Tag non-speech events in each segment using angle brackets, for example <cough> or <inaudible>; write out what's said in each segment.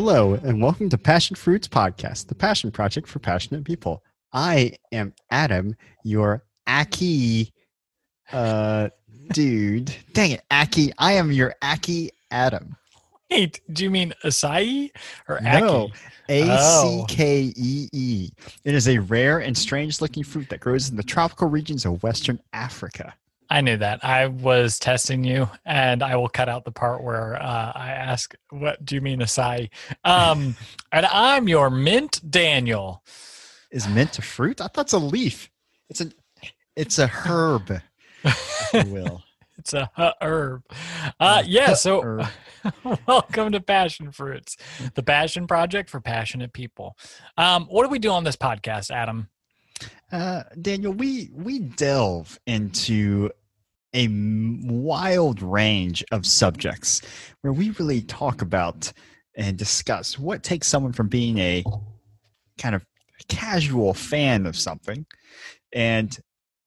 Hello, and welcome to Passion Fruits Podcast, the passion project for passionate people. I am Adam, your Ackee uh, dude. Dang it, Ackee. I am your Ackee Adam. Wait, do you mean acai or No, Ackee? A Oh. C K E E. It is a rare and strange looking fruit that grows in the tropical regions of Western Africa. I knew that. I was testing you, and I will cut out the part where uh, I ask, "What do you mean acai?" Um, <laughs> and I'm your mint Daniel. Is mint a fruit? I thought it's a leaf. It's a it's a herb, if you will. <laughs> It's a herb. Uh, yeah. So, <laughs> welcome to Passion Fruits, the passion project for passionate people. Um, what do we do on this podcast, Adam? Uh, Daniel, we we delve into a wild range of subjects where we really talk about and discuss what takes someone from being a kind of casual fan of something and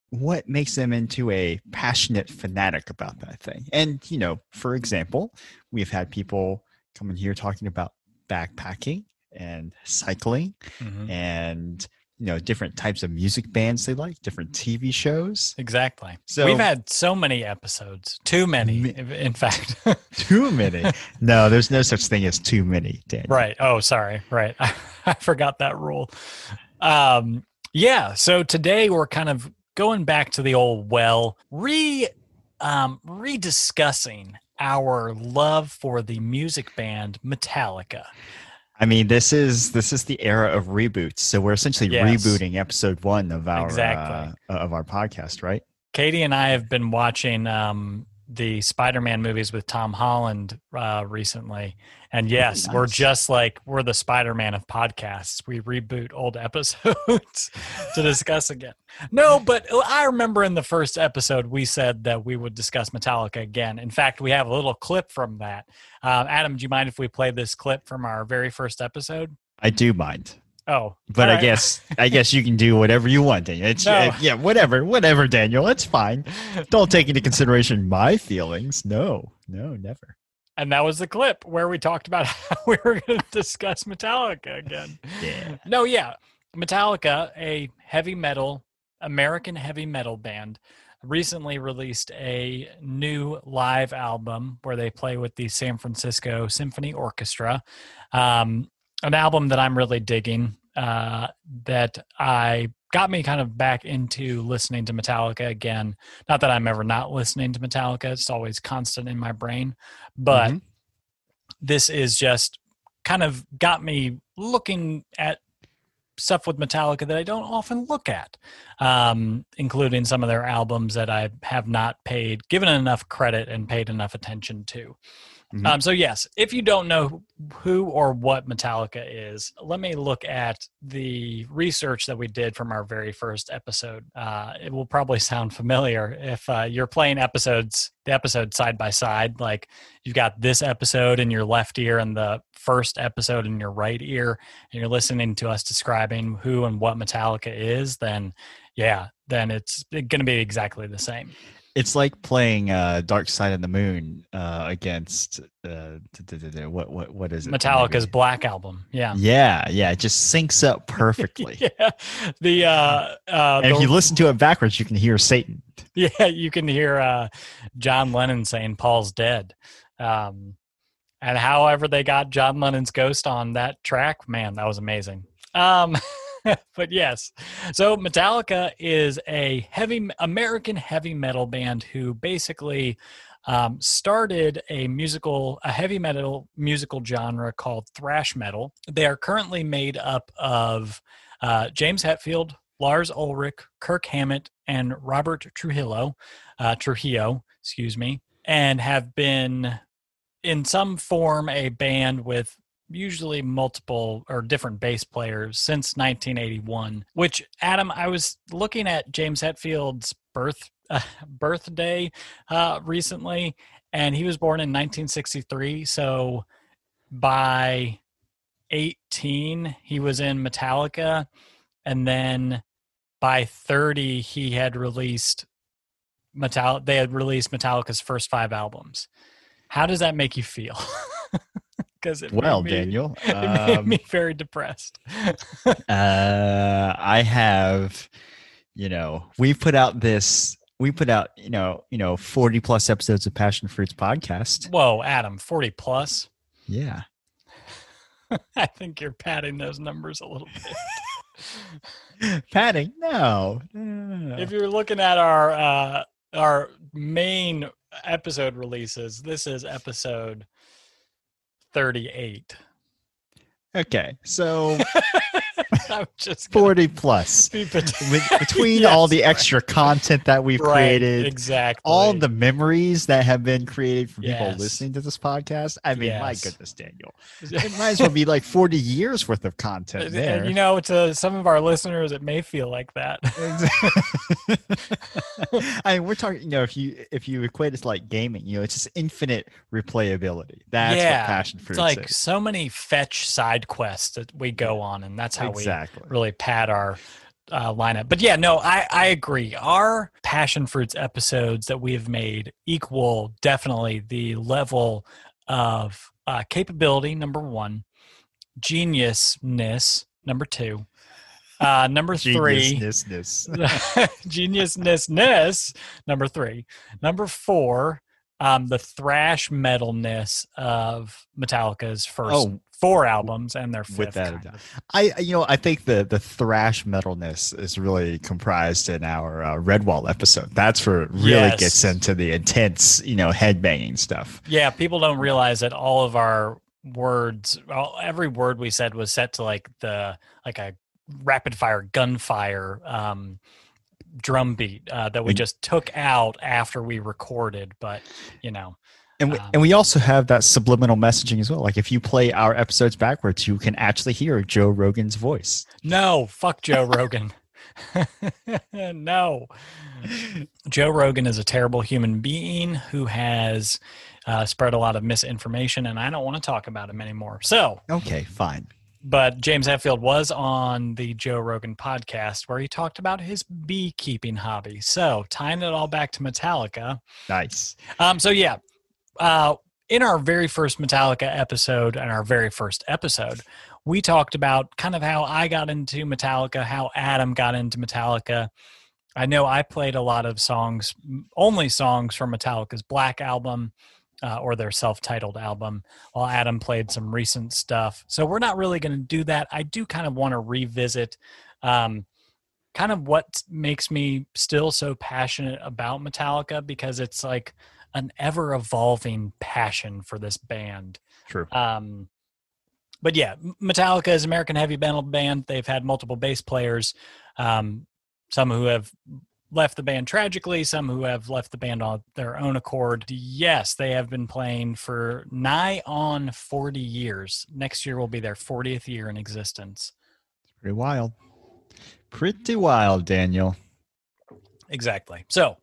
what makes them into a passionate fanatic about that thing. And, you know, for example, we've had people come in here talking about backpacking and cycling Mhm. and you know different types of music bands they like different tv shows Exactly. So- We've had so many episodes, too many, in fact. <laughs> too many no there's no such thing as too many Dan. Right. Oh, sorry. Right. <laughs> I, forgot that rule. Um, yeah. So today we're kind of going back to the old well, re um, rediscussing our love for the music band Metallica. I mean this is this is the era of reboots so we're essentially Yes. rebooting episode one of our Exactly. uh, of our podcast right Katie and I have been watching um, the Spider-Man movies with Tom Holland uh, recently, and yes, we're just like we're the Spider-Man of podcasts. We reboot old <laughs> episodes to discuss again. No, but I remember in the first episode we said that we would discuss Metallica again. In fact, we have a little clip from that. Um, Adam, do you mind if we play this clip from our very first episode? i do mind Oh, but i right. guess i guess you can do whatever you want daniel it's No. uh, yeah whatever whatever daniel it's fine don't take into consideration my feelings no no never And that was the clip where we talked about <laughs> how we were going to discuss Metallica again. Yeah. No, yeah. Metallica, a heavy metal, American heavy metal band, recently released a new live album where they play with the San Francisco Symphony Orchestra. Um, an album that I'm really digging uh, that I got me kind of back into listening to Metallica again. Not that I'm ever not listening to Metallica, it's always constant in my brain, but Mhm. this is just kind of got me looking at stuff with Metallica that I don't often look at, um, including some of their albums that I have not paid, given enough credit and paid enough attention to. Mhm. Um, so, yes, if you don't know who or what Metallica is, let me look at the research that we did from our very first episode. Uh, it will probably <laughs> sound familiar if uh, you're playing episodes, the episode side by side. Like you've got this episode in your left ear and the first episode in your right ear, and you're listening to us describing who and what Metallica is, then yeah, then it's going to be exactly the same. It's like playing uh, Dark Side of the Moon uh, against uh, what what what is it? Metallica's Black Album. Yeah. Yeah, yeah, it just syncs up <laughs> perfectly. yeah. <laughs> The uh, uh, And if you listen to it backwards, you can hear Satan. <laughs> yeah, you can hear uh, John Lennon saying Paul's dead. Um, and however they got John Lennon's ghost on that track, man, that was amazing. Um, <laughs> but yes, so Metallica is a heavy American heavy metal band who basically um, started a musical, a heavy metal musical genre called thrash metal. They are currently made up of uh, James Hetfield, Lars Ulrich, Kirk Hammett, and Robert Trujillo, uh, Trujillo, excuse me, and have been in some form a band with usually multiple or different bass players since 1981 which adam i was looking at james hetfield's birth uh, <laughs> birthday uh, recently and he was born in 1963 so by 18 he was in metallica and then by 30 he had released metal they had released metallica's first five albums. How does that make you feel <laughs> because it Well, made me, Daniel, <laughs> it made um, me very depressed. <laughs> uh, I have, you know, we put out this. We put out, you know, you know, forty plus episodes of Passion Fruits podcast. Whoa, Adam, forty plus. Yeah, <laughs> I think you're padding those numbers a little bit. padding. No, no, no, no, no. if you're looking at our uh, our main episode releases, this is episode thirty-eight. okay, so <laughs> I'm just forty plus. be <laughs> bet- With- between all Yes, the right. extra content that we've Right, created, exactly. all the memories that have been created from people listening to this podcast. I mean, my goodness, Daniel, <laughs> it might as well be like 40 years worth of content And, there. you know, to some of our listeners, it may feel like that. <laughs> I mean, we're talking. You know, if you if you equate it to like gaming, you know, it's just infinite replayability. That's Yeah, what passion for It's like is. so many fetch side quests that we go on, and that's how exactly. we really pad our uh, lineup. But yeah, no, I, I agree. Our passion fruits episodes that we have made equal definitely the level of uh, capability, number one, geniusness, number two, uh, number three, Geniusness. <laughs> geniusness, number three, number four, um, the thrash metalness of Metallica's first Oh, four albums and their fifth. without a kind of. I you know I think the the thrash metalness is really comprised in our uh, Redwall episode. That's where it really Yes. gets into the intense, you know, headbanging stuff. Yeah, people don't realize that all of our words, all, every word we said was set to like the like a rapid fire gunfire um, drum beat uh, that We- just took out after we recorded. But you know, And we, Um, and we also have that subliminal messaging as well. Like if you play our episodes backwards, you can actually hear Joe Rogan's voice. no, fuck Joe Rogan. <laughs> no. Joe Rogan is a terrible human being who has uh, spread a lot of misinformation, and I don't want to talk about him anymore. So, Okay, fine. but James Hetfield was on the Joe Rogan podcast where he talked about his beekeeping hobby. So, tying it all back to Metallica. Nice. Um, so yeah, uh, in our very first Metallica episode and our very first episode, we talked about kind of how I got into Metallica, how Adam got into Metallica. I know I played a lot of songs, only songs from Metallica's Black album uh, or their self-titled album, while Adam played some recent stuff. So we're not really going to do that. I do kind of want to revisit. Um, kind of what makes me still so passionate about Metallica because it's like an ever evolving passion for this band. True. Um, but yeah, Metallica is American heavy metal band. They've had multiple bass players, um, some who have left the band tragically, some who have left the band on their own accord. Yes, they have been playing for nigh on 40 years. Next year will be their 40th year in existence. It's Pretty wild. Pretty wild, Daniel. Exactly. So,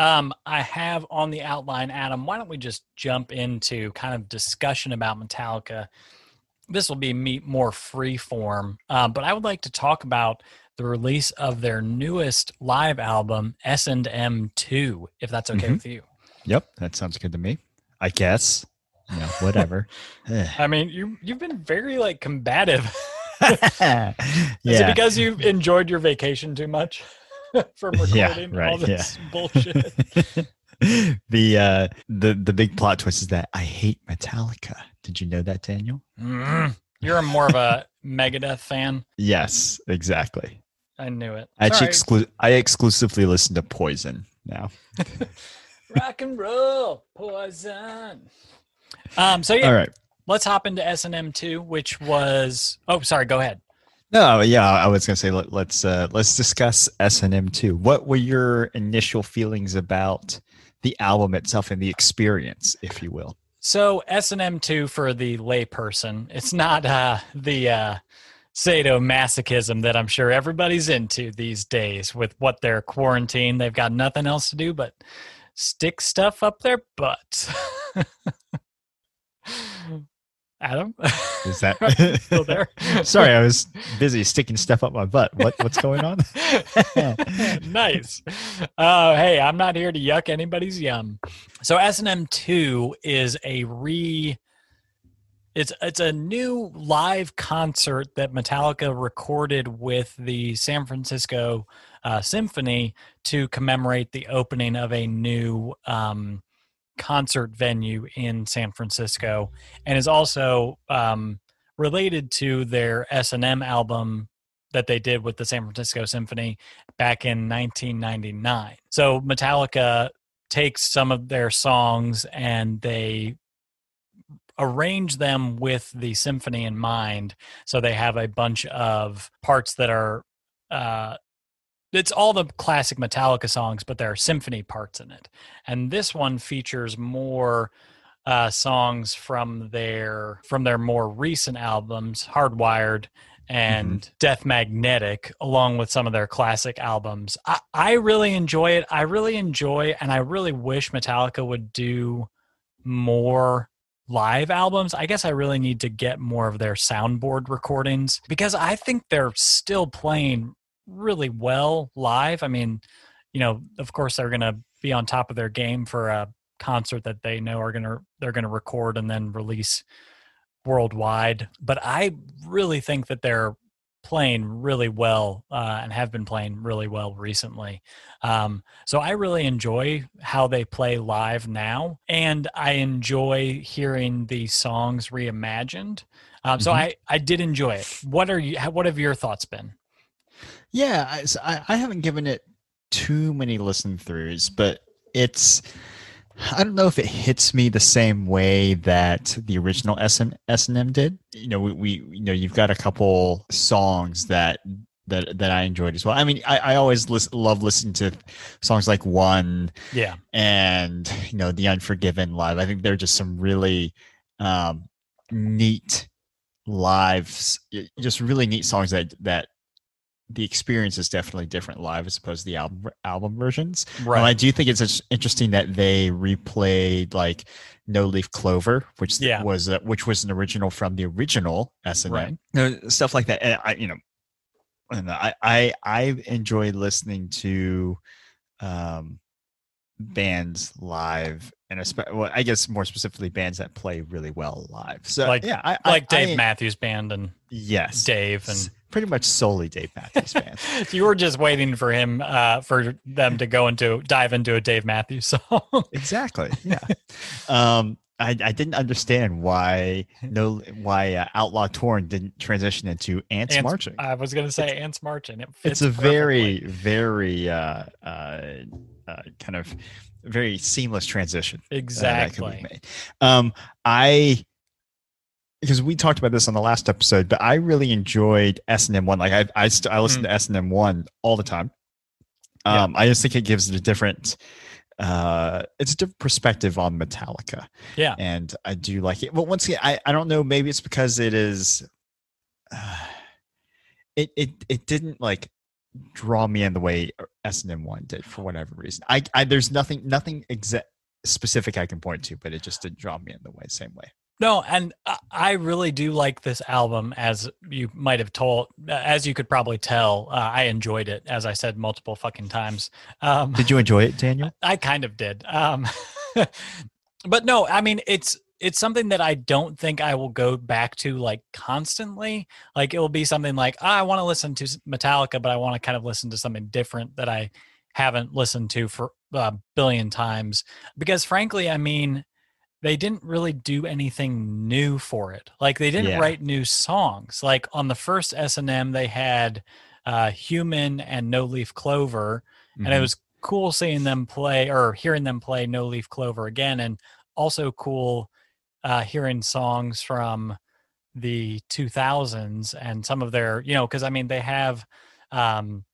um, I have on the outline, Adam. Why don't we just jump into kind of discussion about Metallica? This will be me more free form, um, but I would like to talk about the release of their newest live album, S and M Two, if that's okay Mhm. with you. Yep, that sounds good to me. I guess. You know, whatever. <laughs> I mean, you you've been very like combative. yeah. <laughs> <laughs> Is it because you enjoyed your vacation too much <laughs> from <laughs> recording Yeah, right, all this bullshit? <laughs> the uh the the big plot twist is that I hate Metallica. Did you know that, Daniel? Mm, you're more of a Megadeth fan. Yes, exactly. I knew it. I actually exclu- I exclusively listen to Poison now. rock and roll poison. Um. So yeah, All right. let's hop into S and M two, which was. Oh, sorry. Go ahead. No, yeah, I was gonna say let, let's uh, let's discuss S and M two. What were your initial feelings about the album itself and the experience, if you will? So S and M two for the layperson. It's not uh, the uh, sadomasochism that I'm sure everybody's into these days with what they're quarantined. They've got nothing else to do but stick stuff up their butts. <laughs> Adam, Is that <laughs> still there? <laughs> Sorry, I was busy sticking stuff up my butt. What what's going on? <laughs> nice. Uh, hey, I'm not here to yuck anybody's yum. So S and M two is a re it's it's a new live concert that Metallica recorded with the San Francisco uh, Symphony to commemorate the opening of a new um, concert venue in San Francisco, and is also um, related to their S and M album that they did with the San Francisco Symphony back in 1999. So Metallica takes some of their songs and they arrange them with the symphony in mind so they have a bunch of parts that are uh, it's all the classic metallica songs but there are symphony parts in it and this one features more uh, songs from their from their more recent albums hardwired and mm-hmm. Death Magnetic, along with some of their classic albums. I, I really enjoy it. I really enjoy, and I really wish Metallica would do more live albums. I guess I really need to get more of their soundboard recordings because I think they're still playing really well live. I mean, you know, of course they're going to be on top of their game for a concert that they know are going to they're going to record and then release worldwide. But I really think that they're playing really well uh, and have been playing really well recently. Um, so I really enjoy how they play live now, and I enjoy hearing the songs reimagined. Um, mm-hmm. So I I did enjoy it. What are you? What have your thoughts been? Yeah, I, I haven't given it too many listen throughs, but it's I don't know if it hits me the same way that the original S and M did. You know, we, we you know you've got a couple songs that that that I enjoyed as well. I mean, I, I always listen, love listening to songs like One, yeah, and you know The Unforgiven live. I think they're just some really um, neat lives, just really neat songs that that the experience is definitely different live as opposed to the album album versions. Right. And I do think it's interesting that they replayed like No Leaf Clover, which yeah. was uh, which was an original from the original SNM. Right. You know, stuff like that. And I, you know, and I I I enjoy listening to um bands live and especially well, I guess more specifically bands that play really well live. So like yeah, I, like I, Dave I, Matthews Band and yes, Dave and pretty much solely Dave Matthews Band. <laughs> you were just waiting for him uh, for them to go into dive into a Dave Matthews song. <laughs> exactly. Yeah. um, I, I didn't understand why no why uh, Outlaw Torn didn't transition into Ants, Ants Marching. I was going to say it's, Ants Marching. It it's a perfectly. very very uh, uh, uh, kind of very seamless transition. Exactly. Um, I because we talked about this on the last episode, but I really enjoyed S and M one. Like I I, st- I listen mm. to S and M one all the time. Um, yeah. I just think it gives it a different uh it's a different perspective on Metallica. Yeah. And I do like it. But once again, I, I don't know, maybe it's because it is uh, it it it didn't like draw me in the way S and M one did for whatever reason. I, I there's nothing nothing exact specific I can point to, but it just didn't draw me in the way same way. No, and I really do like this album, as you might have told, as you could probably tell. Uh, I enjoyed it, as I said multiple fucking times. Um, did you enjoy it, <laughs> Daniel? I kind of did. Um, <laughs> but no, I mean it's it's something that I don't think I will go back to like constantly. Like it will be something like oh, I want to listen to Metallica, but I want to kind of listen to something different that I haven't listened to for a billion times. Because frankly, I mean, they didn't really do anything new for it. Like they didn't yeah. write new songs. Like on the first S and M, they had uh, "Human" and "No Leaf Clover," mm-hmm. and it mm-hmm. was cool seeing them play or hearing them play "No Leaf Clover" again, and also cool uh, hearing songs from the 2000s and some of their, you know, because I mean, they have um,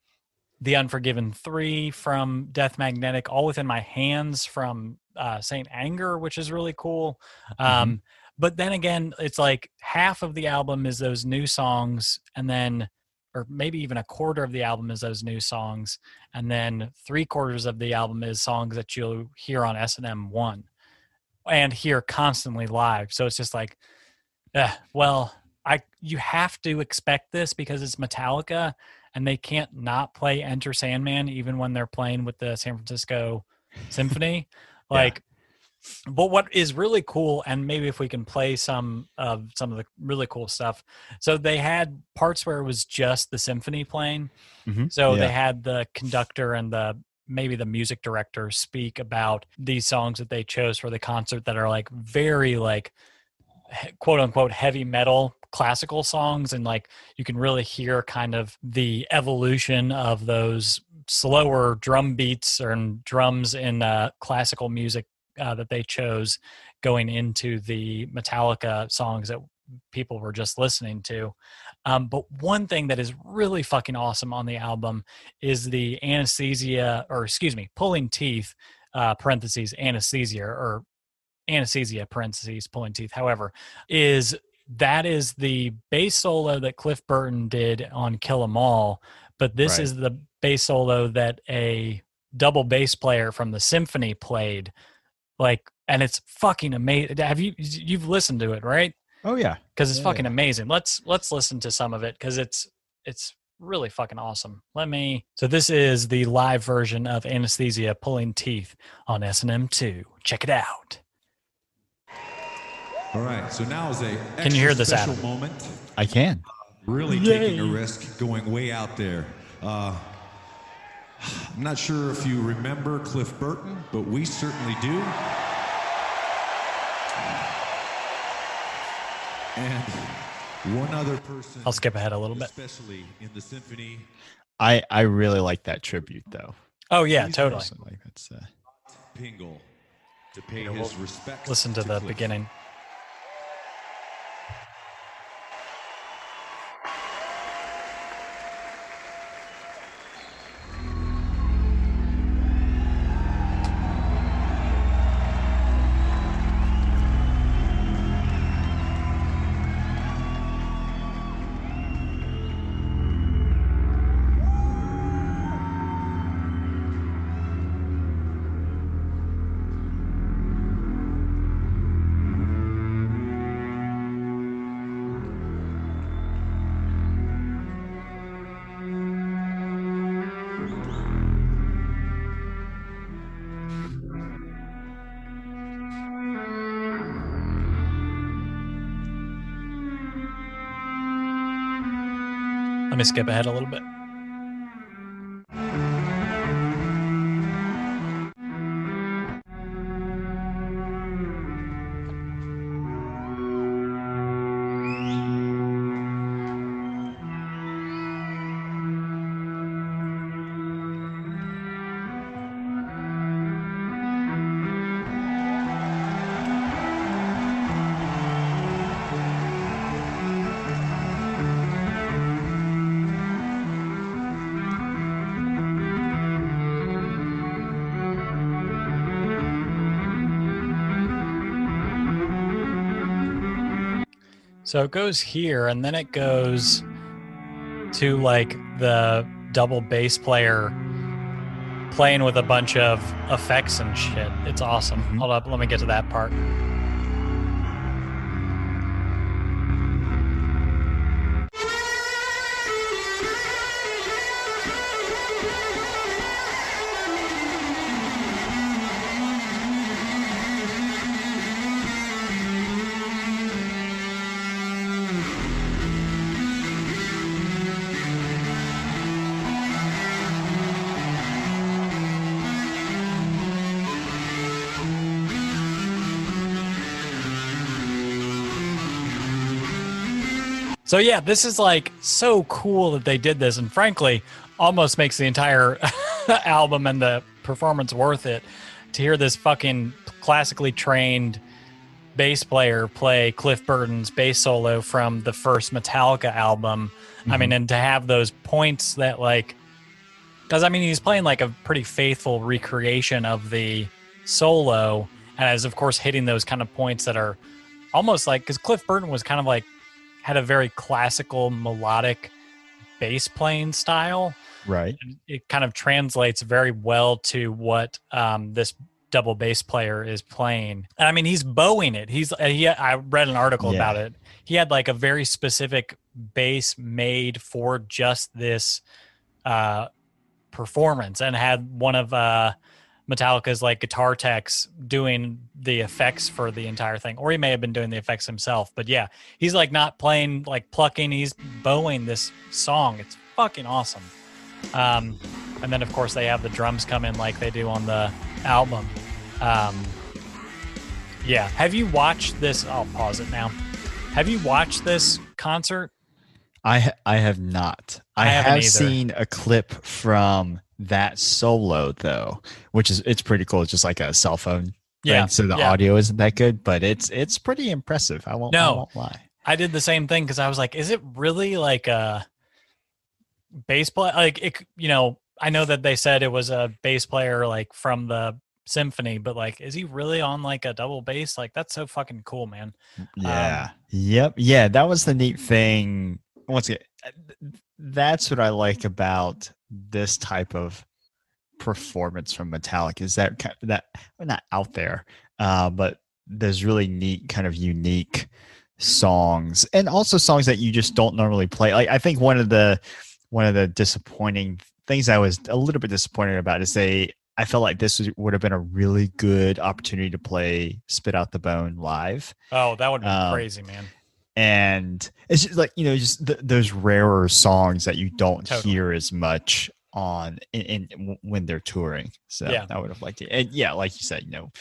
The Unforgiven 3 from Death Magnetic, All Within My Hands from uh, Saint Anger, which is really cool. Um, mm-hmm. But then again, it's like half of the album is those new songs, and then, or maybe even a quarter of the album is those new songs, and then three quarters of the album is songs that you'll hear on S and M one and hear constantly live. So it's just like, eh, well, I you have to expect this because it's Metallica and they can't not play Enter Sandman even when they're playing with the San Francisco Symphony. Like but what is really cool and maybe if we can play some of some of the really cool stuff so they had parts where it was just the symphony playing Mhm. so Yeah. they had the conductor and the maybe the music director speak about these songs that they chose for the concert that are like very like quote unquote heavy metal classical songs and like you can really hear kind of the evolution of those slower drum beats and drums in uh, classical music uh, that they chose going into the Metallica songs that people were just listening to. Um, but one thing that is really fucking awesome on the album is the anesthesia, or excuse me, pulling teeth, uh, parentheses, anesthesia, or anesthesia, parentheses, pulling teeth, however, is that is the bass solo that Cliff Burton did on Kill 'Em All, but this Right. is the bass solo that a double bass player from the symphony played. Like, and it's fucking amazing. Have you you've listened to it, right? Oh yeah. because it's Yeah, fucking yeah. amazing. Let's let's listen to some of it because it's it's really fucking awesome. Let me. So this is the live version of Anesthesia pulling teeth on S and M two. Check it out. All right, so now is a Can you hear this, special Adam? moment. I can. Really taking a risk, going way out there. Uh, I'm not sure if you remember Cliff Burton, but we certainly do. And one other person, I'll skip ahead a little bit. especially in the symphony, I I really like that tribute though. Oh yeah, He's totally. Like that's uh, Pingle, to pay Here, his we'll respects. Listen to the Cliff. beginning. Let me skip ahead a little bit. So it goes here, and then it goes to like the double bass player playing with a bunch of effects and shit. It's awesome. Mhm. Hold up, let me get to that part. So yeah, this is like so cool that they did this, and frankly, almost makes the entire <laughs> album and the performance worth it to hear this fucking classically trained bass player play Cliff Burton's bass solo from the first Metallica album. I mean, mm-hmm. and to have those points that like, because I mean, he's playing like a pretty faithful recreation of the solo, and is of course hitting those kind of points that are almost like because Cliff Burton was kind of like had a very classical melodic bass playing style. right. It kind of translates very well to what um, this double bass player is playing. And I mean, he's bowing it. He's uh, he. I read an article Yeah. about it. He had like a very specific bass made for just this uh, performance, and had one of uh, Metallica's like guitar techs doing the effects for the entire thing, or he may have been doing the effects himself. But yeah, he's like not playing like plucking; he's bowing this song. It's fucking awesome. Um, and then of course they have the drums come in like they do on the album. Um, yeah, have you watched this? I'll pause it now. Have you watched this concert? I ha- I have not. I, I have either. seen a clip from that solo though, which is it's pretty cool. It's just like a cell phone. Yeah, so the yeah. audio isn't that good, but it's it's pretty impressive. I won't. I No. won't lie. I did the same thing because I was like, is it really like a bass player? Like, it, you know, I know that they said it was a bass player like from the symphony, but like, is he really on like a double bass? Like, that's so fucking cool, man. Yeah. Um, yep. Yeah. That was the neat thing. Once again, that's what I like about this type of performance from Metallica is that ki- that well, not out there, uh, but there's really neat kind of unique songs and also songs that you just don't normally play. Like I think one of the one of the disappointing things I was a little bit disappointed about is they I felt like this would have been a really good opportunity to play Spit Out the Bone live Oh, that would be Um, crazy, man. And it's just like you know just th- those rarer songs that you don't Totally. hear as much on in, in w- when they're touring so Yeah. i would have liked it and yeah like you said you know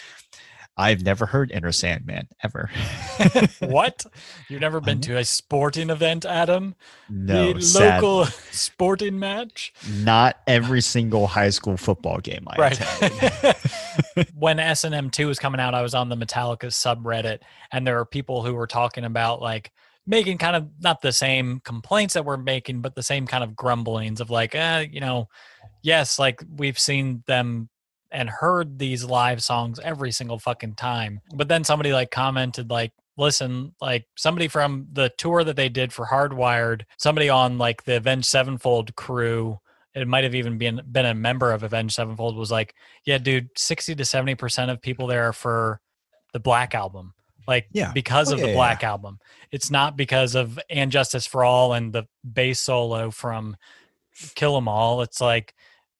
i've never heard enter sandman ever <laughs> what? You've never been to a sporting event, Adam? no the sad- local <laughs> sporting match? not every single high school football game i right attended <laughs> when snm2 was coming out i was on the metallica subreddit and there were people who were talking about like making kind of not the same complaints that we're making but the same kind of grumblings of like eh, you know yes like we've seen them and heard these live songs every single fucking time but then somebody like commented like listen like somebody from the tour that they did for hardwired somebody on like the avenged sevenfold crew it might have even been been a member of avenged sevenfold was like yeah, dude, 60 to 70% of people there are for the Black Album. Like, Yeah. because Oh, of yeah, the yeah, Black Album. It's not because of And Justice for All and the bass solo from Kill 'Em All. It's like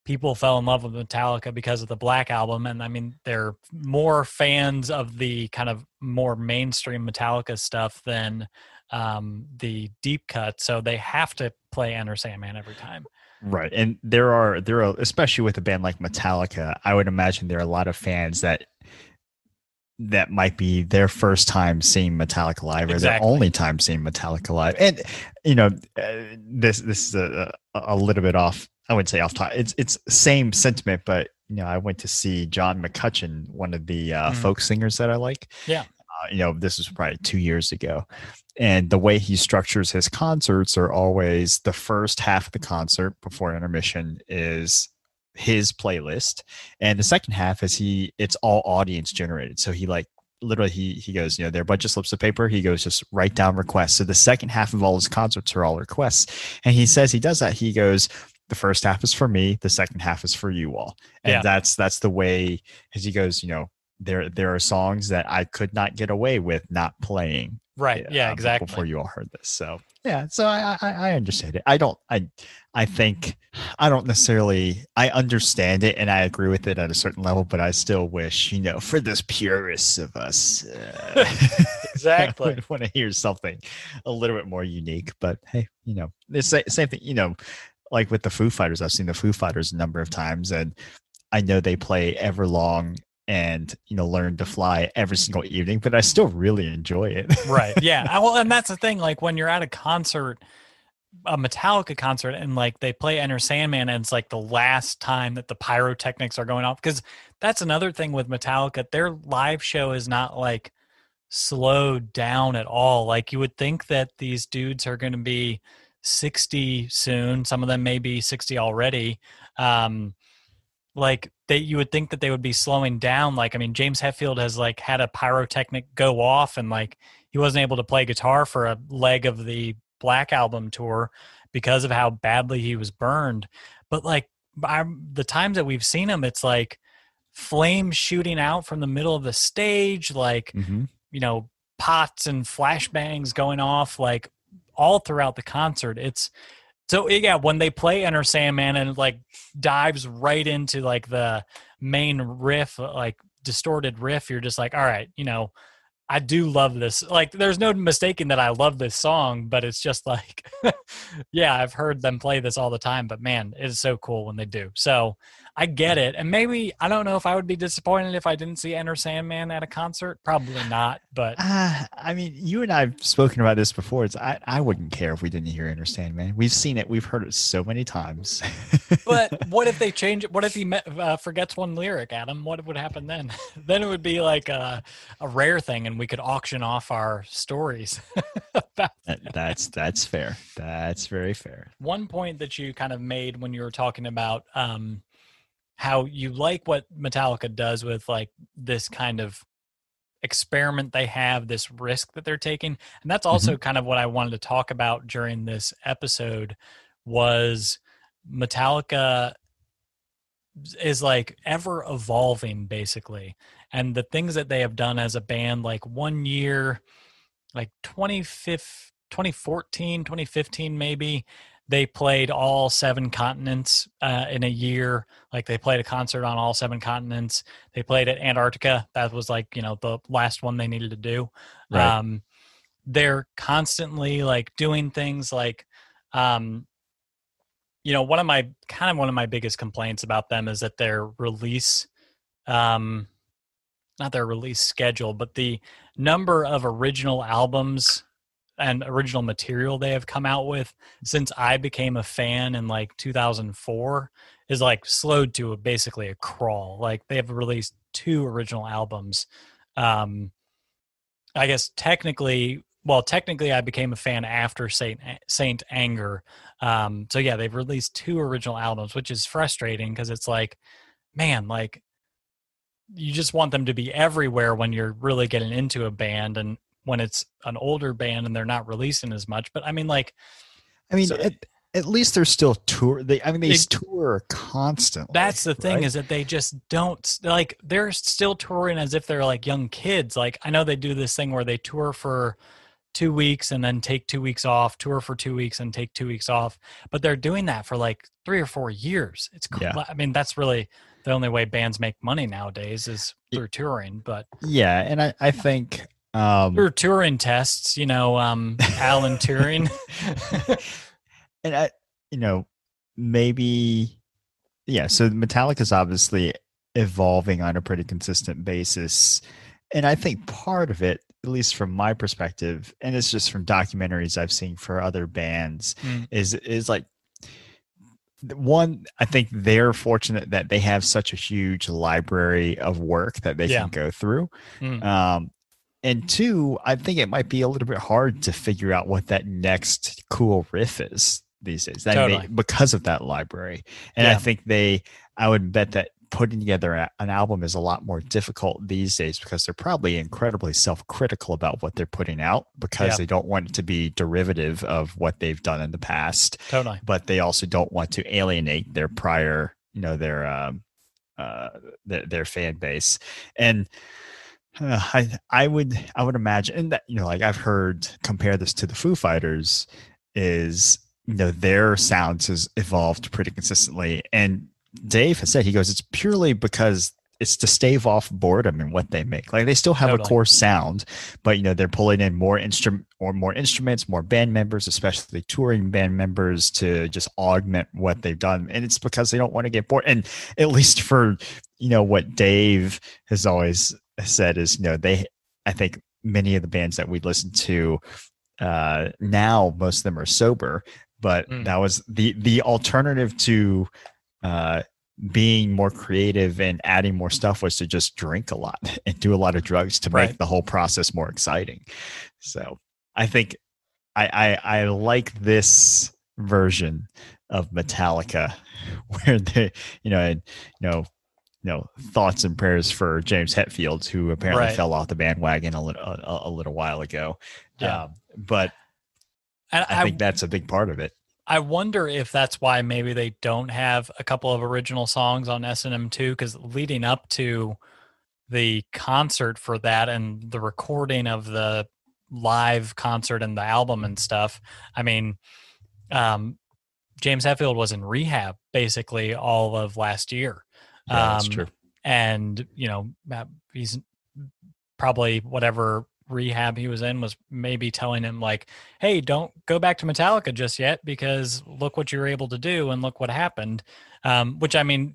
people fell in love with Metallica because of the Black Album. And I mean, they're more fans of the kind of more mainstream Metallica stuff than um, the deep cut. So they have to play Enter Sandman every time. Right. And there are there are especially with a band like Metallica, I would imagine there are a lot of fans that that might be their first time seeing Metallica live or Exactly. their only time seeing Metallica live. And you know, uh, this this is a, a a little bit off I wouldn't say off top. It's it's same sentiment, but you know, I went to see John McCutcheon, one of the uh, Mhm. folk singers that I like. Yeah. Uh, you know, this was probably two years ago. And the way he structures his concerts are always the first half of the concert before intermission is his playlist. And the second half is he it's all audience generated. So he like literally he he goes, you know, there are a bunch of slips of paper. He goes just write down requests. So the second half of all his concerts are all requests. And he says he does that. He goes, the first half is for me, the second half is for you all. And Yeah. that's that's the way as he goes, you know, there there are songs that I could not get away with not playing. Right. Yeah, uh, exactly. Before you all heard this, so yeah, so I, I I understand it. I don't I I think I don't necessarily I understand it and I agree with it at a certain level, but I still wish you know for those purists of us, uh, <laughs> Exactly. I would want to hear something a little bit more unique. But hey, you know, the same same thing. You know, like with the Foo Fighters, I've seen the Foo Fighters a number of times, and I know they play Everlong and you know learn to fly every single evening, but I still really enjoy it. right <laughs> yeah well and that's the thing like when you're at a concert a metallica concert and like they play enter sandman and it's like the last time that the pyrotechnics are going off because that's another thing with metallica their live show is not like slowed down at all like you would think that these dudes are going to be 60 soon. Some of them may be 60 already. Um like they you would think that they would be slowing down. Like i mean james hetfield has like had a pyrotechnic go off and like he wasn't able to play guitar for a leg of the black album tour because of how badly he was burned. But like by the times that we've seen him it's like flames shooting out from the middle of the stage like Mhm. you know pots and flashbangs going off like all throughout the concert it's so yeah when they play enter sandman and like dives right into like the main riff, uh, like distorted riff, you're just like, all right, you know, I do love this. Like, there's no mistaking that I love this song, but it's just like, <laughs> yeah, I've heard them play this all the time, but man, it is so cool when they do. So I get it. And maybe, I don't know if I would be disappointed if I didn't see Enter Sandman at a concert. Probably not, but. Uh, I mean, you and I have spoken about this before. It's I, I wouldn't care if we didn't hear Enter Sandman. We've seen it, we've heard it so many times. <laughs> but what if they change it? What if he uh, forgets one lyric, Adam? What would happen then? <laughs> then it would be like a, a rare thing and we could auction off our stories. <laughs> that, that's, that's fair. That's very fair. One point that you kind of made when you were talking about, um, how you like what Metallica does with like this kind of experiment they have, this risk that they're taking. And that's also mm-hmm. kind of what I wanted to talk about during this episode was Metallica is like ever evolving basically. And the things that they have done as a band like one year like 2014, 2015 maybe they played all seven continents uh, in a year. Like they played a concert on all seven continents. They played at Antarctica. That was like you know the last one they needed to do. Right. Um, they're constantly like doing things like, um, you know, one of my kind of one of my biggest complaints about them is that their release, um, not their release schedule, but the number of original albums and original material they have come out with since I became a fan in like 2004 is like slowed to a, basically a crawl. Like they have released two original albums. Um, I guess technically, well, technically, I became a fan after Saint Saint Anger. Um, so yeah, they've released two original albums, which is frustrating because it's like, man, like you just want them to be everywhere when you're really getting into a band and when it's an older band and they're not releasing as much. But I mean, like, I mean, so, at, at, least they're still tour. They, I mean, they, they tour constantly. That's the thing right? is that they just don't like. They're still touring as if they're like young kids. Like I know they do this thing where they tour for two weeks and then take two weeks off, tour for two weeks and take two weeks off. But they're doing that for like three or four years. It's cool. Yeah. I mean, that's really the only way bands make money nowadays is through touring. But yeah, and I, I think um, or Turing tests, you know, um, <laughs> Alan Turing. and I, you know, maybe, yeah. So Metallica is obviously evolving on a pretty consistent basis, and I think part of it, at least from my perspective, and it's just from documentaries I've seen for other bands, mm. is is like one i think they're fortunate that they have such a huge library of work that they yeah. can go through mm. um, and two, I think it might be a little bit hard to figure out what that next cool riff is these days. Totally. They, because of that library. And yeah. I think they, I would bet that putting together a, an album is a lot more difficult these days because they're probably incredibly self-critical about what they're putting out because yeah. they don't want it to be derivative of what they've done in the past. Totally. But they also don't want to alienate their prior, you know, their um, uh, their, their fan base. And uh, I I would I would imagine that you know like I've heard compare this to the Foo Fighters is you know their sounds has evolved pretty consistently. And Dave has said he goes it's purely because it's to stave off boredom in what they make. Like they still have totally. a core sound but you know they're pulling in more instrument or more instruments more band members especially touring band members to just augment what they've done. And it's because they don't want to get bored. And at least for you know what Dave has always said is, you know, they, I think many of the bands that we listen to uh, now, most of them are sober, but mm. that was the the alternative to uh, being more creative and adding more stuff was to just drink a lot <laughs> and do a lot of drugs to right. make the whole process more exciting. So I think I, I, I like this version of Metallica <laughs> where they, you know, and, you know, you know thoughts and prayers for James Hetfield, who apparently right. fell off the bandwagon a little a, a little while ago. Yeah, um, but I, I think that's a big part of it. I wonder if that's why maybe they don't have a couple of original songs on S and M two because leading up to the concert for that and the recording of the live concert and the album and stuff. I mean, um, James Hetfield was in rehab basically all of last year. Yeah, that's um, true. and you know he's probably whatever rehab he was in was maybe telling him like hey don't go back to metallica just yet because look what you were able to do and look what happened um, which i mean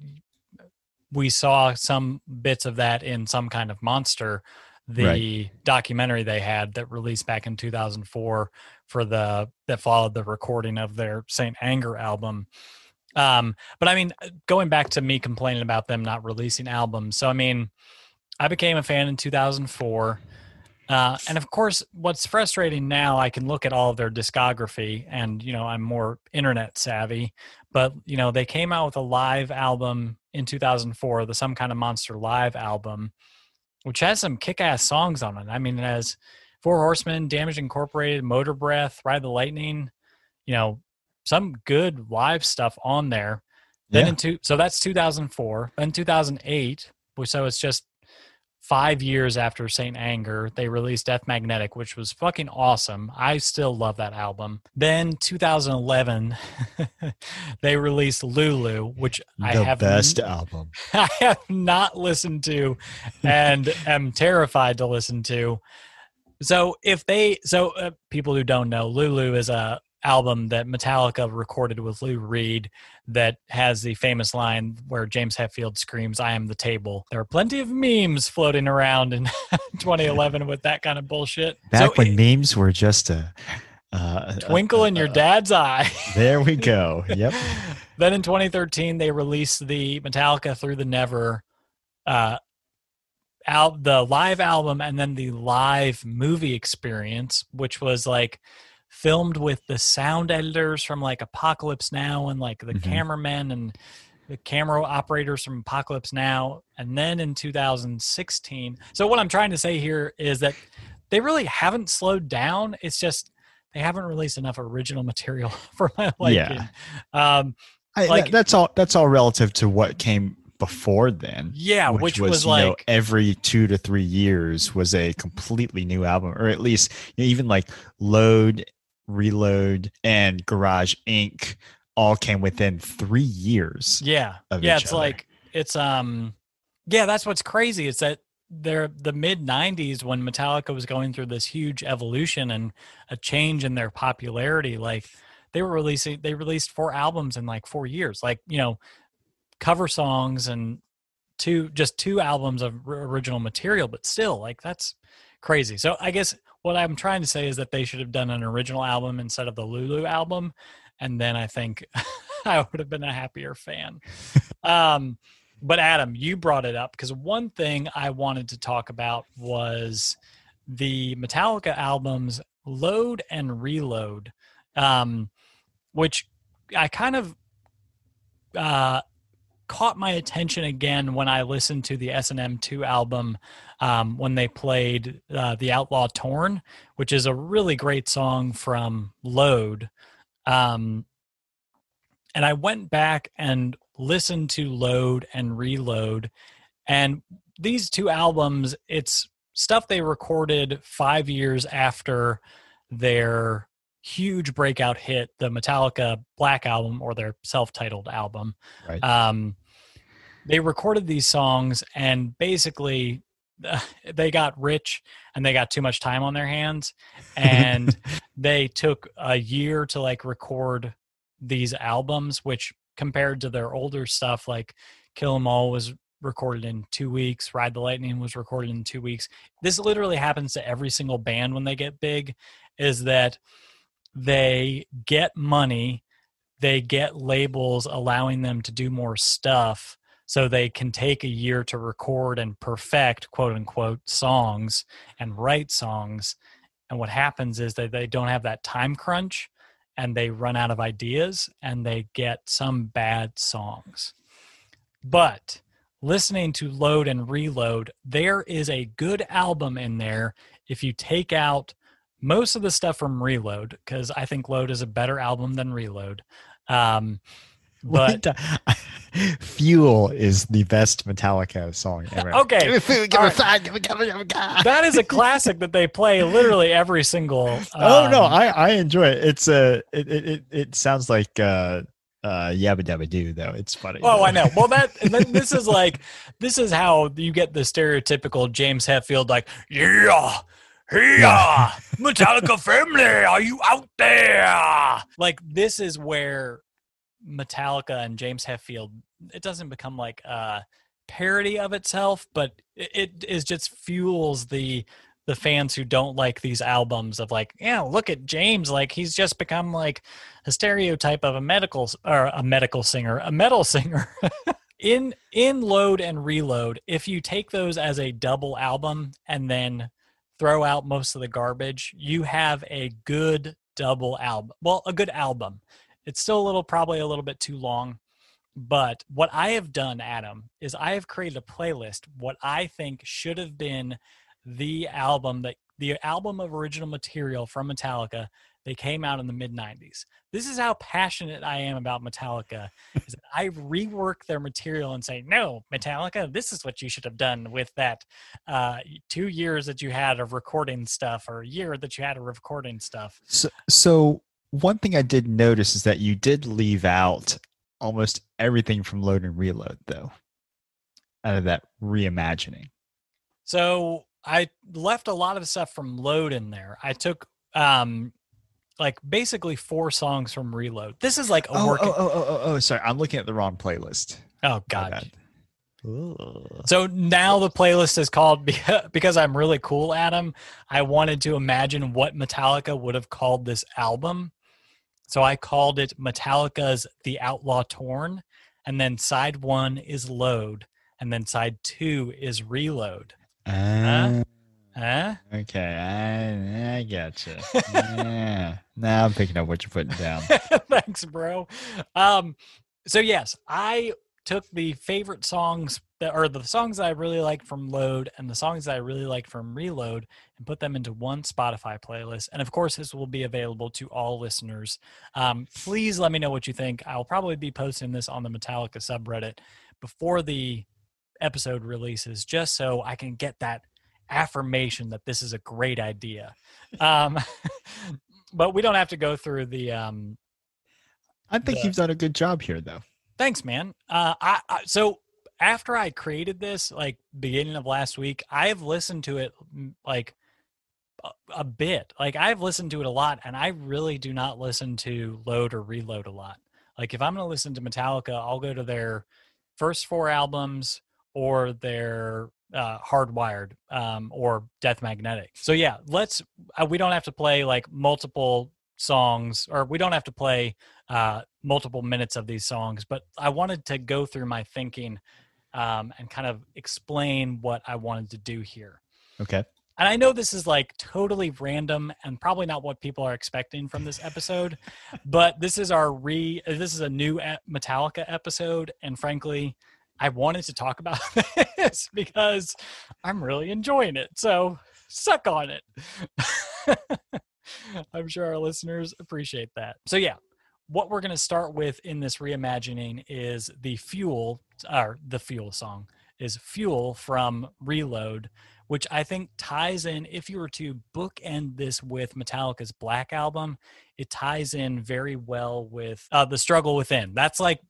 we saw some bits of that in some kind of monster the right. documentary they had that released back in 2004 for the that followed the recording of their saint anger album um, but I mean, going back to me complaining about them not releasing albums. So I mean, I became a fan in 2004. Uh, and of course, what's frustrating now, I can look at all of their discography, and you know, I'm more internet savvy. But you know, they came out with a live album in 2004, the Some Kind of Monster live album, which has some kick-ass songs on it. I mean, it has Four Horsemen, Damage Incorporated, Motor Breath, Ride the Lightning. You know, some good live stuff on there. Then yeah. in two, so that's 2004. Then 2008, so it's just five years after Saint Anger, they released Death Magnetic, which was fucking awesome. I still love that album. Then 2011, <laughs> they released Lulu, which the I have best n- album. <laughs> I have not listened to, and am terrified to listen to. So if they, so uh, people who don't know, Lulu is a album that Metallica recorded with Lou Reed that has the famous line where James Hetfield screams, I am the table. There are plenty of memes floating around in <laughs> 2011 with that kind of bullshit. Back so when it, memes were just a. Uh, twinkle in your dad's eye. <laughs> there we go. Yep. <laughs> then in 2013, they released the Metallica Through the Never uh, out the live album and then the live movie experience, which was like filmed with the sound editors from like Apocalypse Now and like the mm-hmm. cameramen and the camera operators from Apocalypse Now. And then in 2016. So, what I'm trying to say here is that they really haven't slowed down. It's just they haven't released enough original material <laughs> for my liking. Yeah. Um, I, like, that's all. That's all relative to what came before then. Yeah, which, which was, was like know, every two to three years was a completely new album, or at least you know, even like Load Reload, and Garage Inc. all came within three years. Yeah, yeah. It's other. like it's um, yeah. That's what's crazy. It's that they're the mid 90s when metallica was going through this huge evolution and a change in their popularity like they were releasing they released four albums in like four years like you know cover songs and two just two albums of original material but still like that's crazy so i guess what I'm trying to say is that they should have done an original album instead of the Lulu album, and then I think <laughs> I would have been a happier fan. um, but Adam, you brought it up because one thing I wanted to talk about was the Metallica albums Load and Reload, um, which I kind of uh, caught my attention again when I listened to the S&M 2 album um, when they played uh, The Outlaw Torn, which is a really great song from Load. Um, and I went back and listened to Load and Reload. And these two albums, it's stuff they recorded five years after their huge breakout hit, the Metallica Black Album or their self titled album. Right. Um, they recorded these songs and basically uh, <laughs> they got rich and they got too much time on their hands and <laughs> they took a year to like record these albums which compared to their older stuff like kill 'em all was recorded in two weeks ride the lightning was recorded in two weeks. This literally happens to every single band when they get big is that they get money they get labels allowing them to do more stuff so they can take a year to record and perfect quote unquote songs and write songs. And what happens is that they don't have that time crunch and they run out of ideas and they get some bad songs. But listening to load and reload there is a good album in there if you take out most of the stuff from reload because i think load is a better album than reload. Um, but <laughs> Fuel is the best Metallica song ever. <laughs> Okay. Give me food, give me fire, give me, give me, give me That is a classic that they play literally every single um, <laughs> Oh no, um, I I enjoy it. It's a uh, it, it it it sounds like uh uh, Yabba Dabba Doo, though. It's funny. Oh, I know. Well, that this is like this is how you get the stereotypical James Hetfield, like, yeah, yeah, Metallica family, are you out there? Like, this is where Metallica and James Hetfield, it doesn't become like a parody of itself, but it, is just fuels the the fans who don't like these albums of like, yeah, look at James, like he's just become like a stereotype of a medical or a medical singer, a metal <laughs> singer. in in load and reload, if you take those as a double album and then throw out most of the garbage, you have a good double album. Well, a good album. It's still a little probably a little bit too long. But what I have done, Adam, is I have created a playlist what I think should have been the album that the album of original material from Metallica they came out in the mid 90s. This is how passionate I am about Metallica. <laughs> is that I rework their material and say, "No, Metallica, this is what you should have done with that uh, 2 years that you had of recording stuff or a year that you had of recording stuff." So so one thing I did notice is that you did leave out almost everything from Load and Reload though out of that reimagining. So I left a lot of stuff from Load in there. I took um like basically four songs from Reload. This is like a oh, work. oh, oh, oh, oh, oh, sorry. I'm looking at the wrong playlist. Oh God. So now the playlist is called <laughs> because I'm really cool, Adam. I wanted to imagine what Metallica would have called this album. So I called it Metallica's The Outlaw Torn. And then side one is Load. And then side two is Reload. Uh, Huh? okay, I, I gotcha. <laughs> yeah. Now I'm picking up what you're putting down. <laughs> Thanks, bro. Um, so yes, I took the favorite songs that or the songs that I really like from Load and the songs that I really like from Reload and put them into one Spotify playlist. And of course, this will be available to all listeners. Um, please let me know what you think. I'll probably be posting this on the Metallica subreddit before the episode releases, just so I can get that affirmation that this is a great idea. Um, <laughs> but we don't have to go through the. Um, I think The- you've done a good job here, though. thanks, man. Uh, I, I so after I created this, like beginning of last week, I've listened to it mm, like a, bit. Like I've listened to it a lot, and I really do not listen to load or reload a lot. Like if I'm going to listen to Metallica, I'll go to their first four albums or their uh, Hardwired um, or Death Magnetic. So yeah, let's. Uh, we don't have to play like multiple songs, or we don't have to play uh, multiple minutes of these songs. But I wanted to go through my thinking um, and kind of explain what I wanted to do here. Okay. And I know this is like totally random and probably not what people are expecting from this episode, <laughs> but this is our re. This is a new Metallica episode, and frankly, I wanted to talk about <laughs> this because I'm really enjoying it. So suck on it. <laughs> I'm sure our listeners appreciate that. So yeah, what we're going to start with in this reimagining is the fuel, or the fuel song is fuel from Reload, which I think ties in. If you were to bookend this with Metallica's Black album, it ties in very well with uh, the struggle within. That's like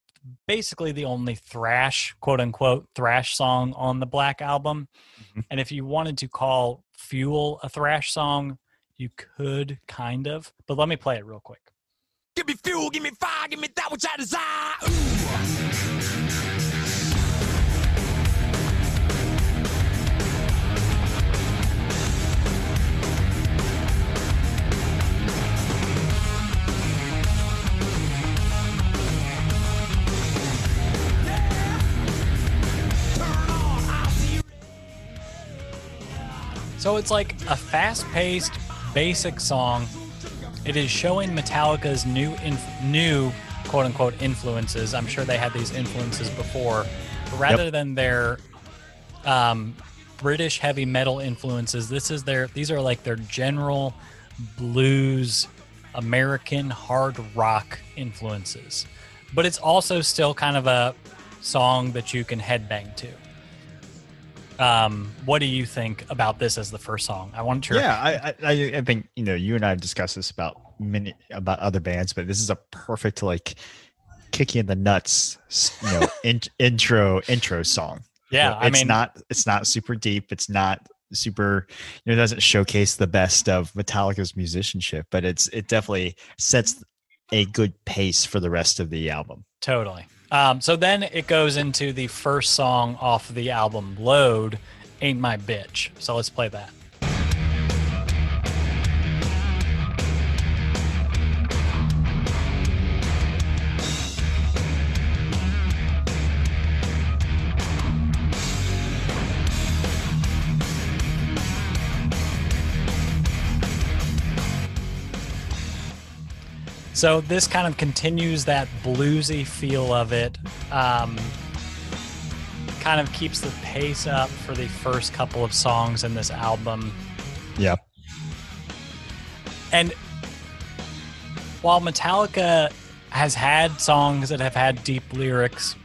basically the only thrash, quote unquote, thrash song on the Black album. Mhm. And if you wanted to call Fuel a thrash song, you could kind of. But let me play it real quick. Give me fuel, give me fire, give me that which I desire. So it's like a fast paced, basic song. It is showing Metallica's new, inf- new quote unquote influences. I'm sure they had these influences before. Rather than their um, British heavy metal influences, this is their, these are like their general blues, American hard rock influences. But it's also still kind of a song that you can headbang to. Um, what do you think about this as the first song? I want your Yeah, I, I I- think you know you and I have discussed this about many about other bands, but this is a perfect like kicking in the nuts, you know, <laughs> in, intro intro song. Yeah, it's I mean, not it's not super deep. It's not super you know it doesn't showcase the best of Metallica's musicianship, but it's it definitely sets a good pace for the rest of the album. Totally. Um, so then it goes into the first song off the album, Load, Ain't My Bitch. So let's play that. So this kind of continues that bluesy feel of it. Um, kind of keeps the pace up for the first couple of songs in this album. Yeah. And while Metallica has had songs that have had deep lyrics,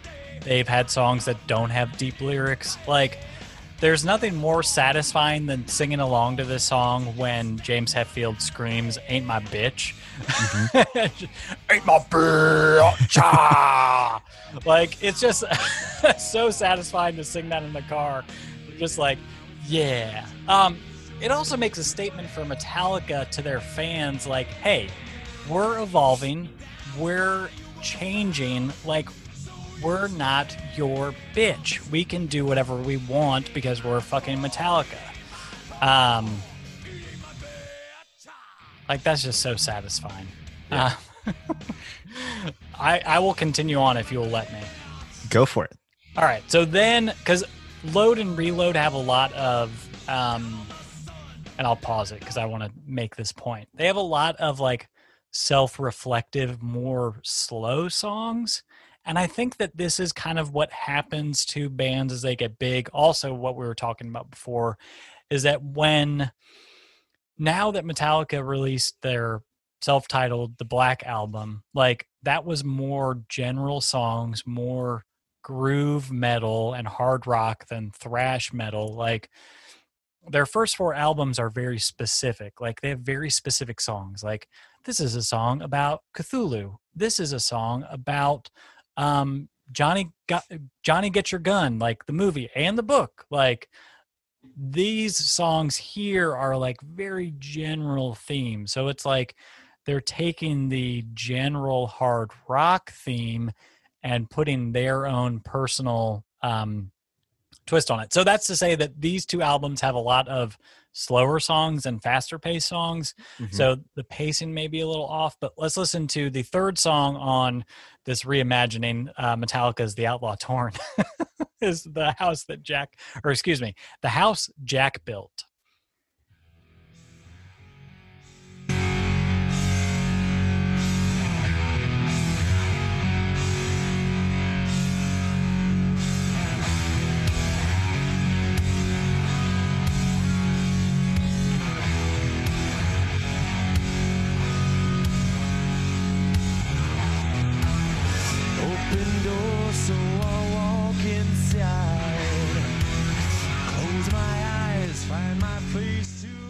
they've had songs that don't have deep lyrics. Like, there's nothing more satisfying than singing along to this song when James Hetfield screams, Ain't my bitch. <laughs> Ain't my bitch. ah." <laughs> like, it's just <laughs> so satisfying to sing that in the car. Just like, yeah. Um, it also makes a statement for Metallica to their fans like, hey, we're evolving, we're changing, like, we're not your bitch. We can do whatever we want because we're fucking Metallica. Um, like that's just so satisfying. Uh, <laughs> I I will continue on if you'll let me. Go for it. All right. So then, because load and reload have a lot of, um, and I'll pause it because I want to make this point. They have a lot of like self-reflective, more slow songs, and I think that this is kind of what happens to bands as they get big. Also, what we were talking about before is that when now that Metallica released their self-titled The Black album, like that was more general songs, more groove metal and hard rock than thrash metal. Like their first four albums are very specific. Like they have very specific songs. Like this is a song about Cthulhu. This is a song about um, Johnny got Johnny Get Your Gun, like the movie and the book. Like these songs here are like very general themes. So it's like they're taking the general hard rock theme and putting their own personal um, twist on it. So that's to say that these two albums have a lot of slower songs and faster paced songs. So the pacing may be a little off, but let's listen to the third song on this reimagining uh, Metallica's The Outlaw Torn <laughs> is the house that Jack, or excuse me, the house Jack built.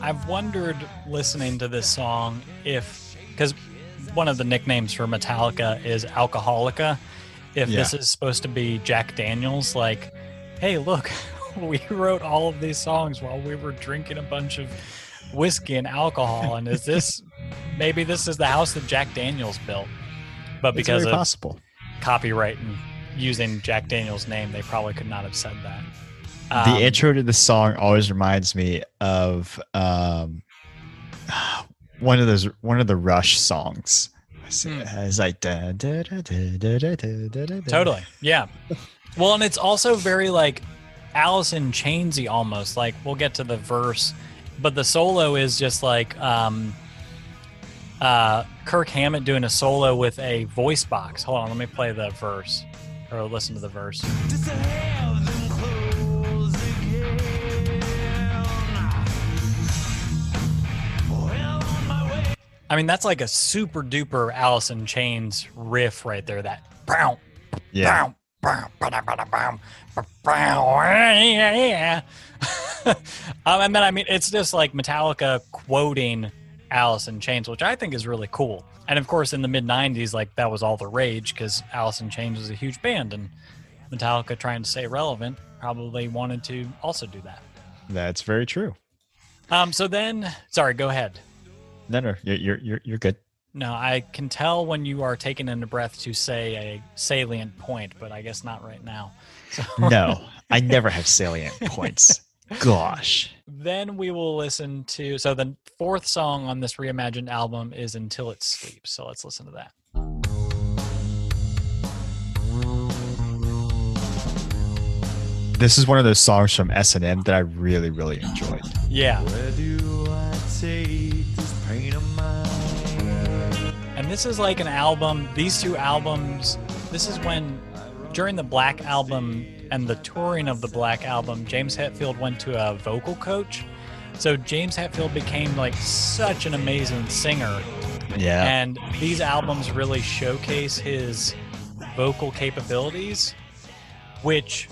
I've wondered listening to this song if, because one of the nicknames for Metallica is Alcoholica, if this is supposed to be Jack Daniels, like, hey, look, <laughs> we wrote all of these songs while we were drinking a bunch of whiskey and alcohol. And is this, <laughs> maybe this is the house that Jack Daniels built? But because of possible. copyright and using Jack Daniels' name, they probably could not have said that. Um, the intro to the song always reminds me of um, <sighs> one of those one of the Rush songs. Hmm. It's like da, da, da, totally, yeah. well, and it's also very like Alice in Chainsy almost. Like we'll get to the verse, but the solo is just like um, uh, Kirk Hammett doing a solo with a voice box. Hold on, let me play the verse or listen to the verse. I mean, that's like a super duper Alice in Chains riff right there. That bow, Yeah. bow, bow, ba-da, ba-da, bow, ba- bow, yeah. <laughs> um, and then I mean, it's just like Metallica quoting Alice in Chains, which I think is really cool. and of course, in the mid '90s, like that was all the rage because Alice in Chains was a huge band, and Metallica, trying to stay relevant, probably wanted to also do that. That's very true. Um, so then, sorry, go ahead. No, no, you're you're you're, you're good. No, I can tell when you are taking in a breath to say a salient point, but I guess not right now. So <laughs> No, <laughs> I never have salient points. Gosh. then we will listen to. So the fourth song on this reimagined album is "Until It Sleeps." So let's listen to that. This is one of those songs from S and M that I really, really enjoyed. Yeah, Where do I take this pain of mine? and this is like an album. These two albums. This is when during the Black Album and the touring of the Black Album, James Hetfield went to a vocal coach. So James Hetfield became like such an amazing singer Yeah. and these albums really showcase his vocal capabilities which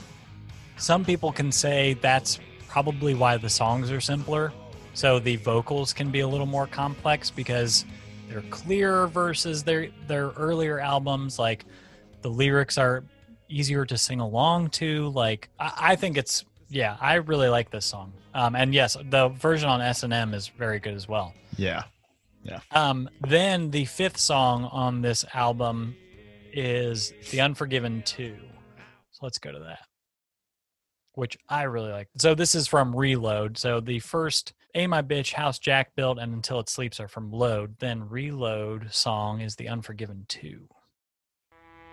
some people can say that's probably why the songs are simpler so the vocals can be a little more complex because they're clearer versus their their earlier albums like the lyrics are easier to sing along to like i, I think it's yeah i really like this song um, and yes the version on s&m is very good as well yeah. Yeah. Um, then the fifth song on this album is The Unforgiven 2. So let's go to that, which I really like. So this is from Reload. So the first A My Bitch, House Jack Built, and Until It Sleeps are from Load. Then Reload song is The Unforgiven 2,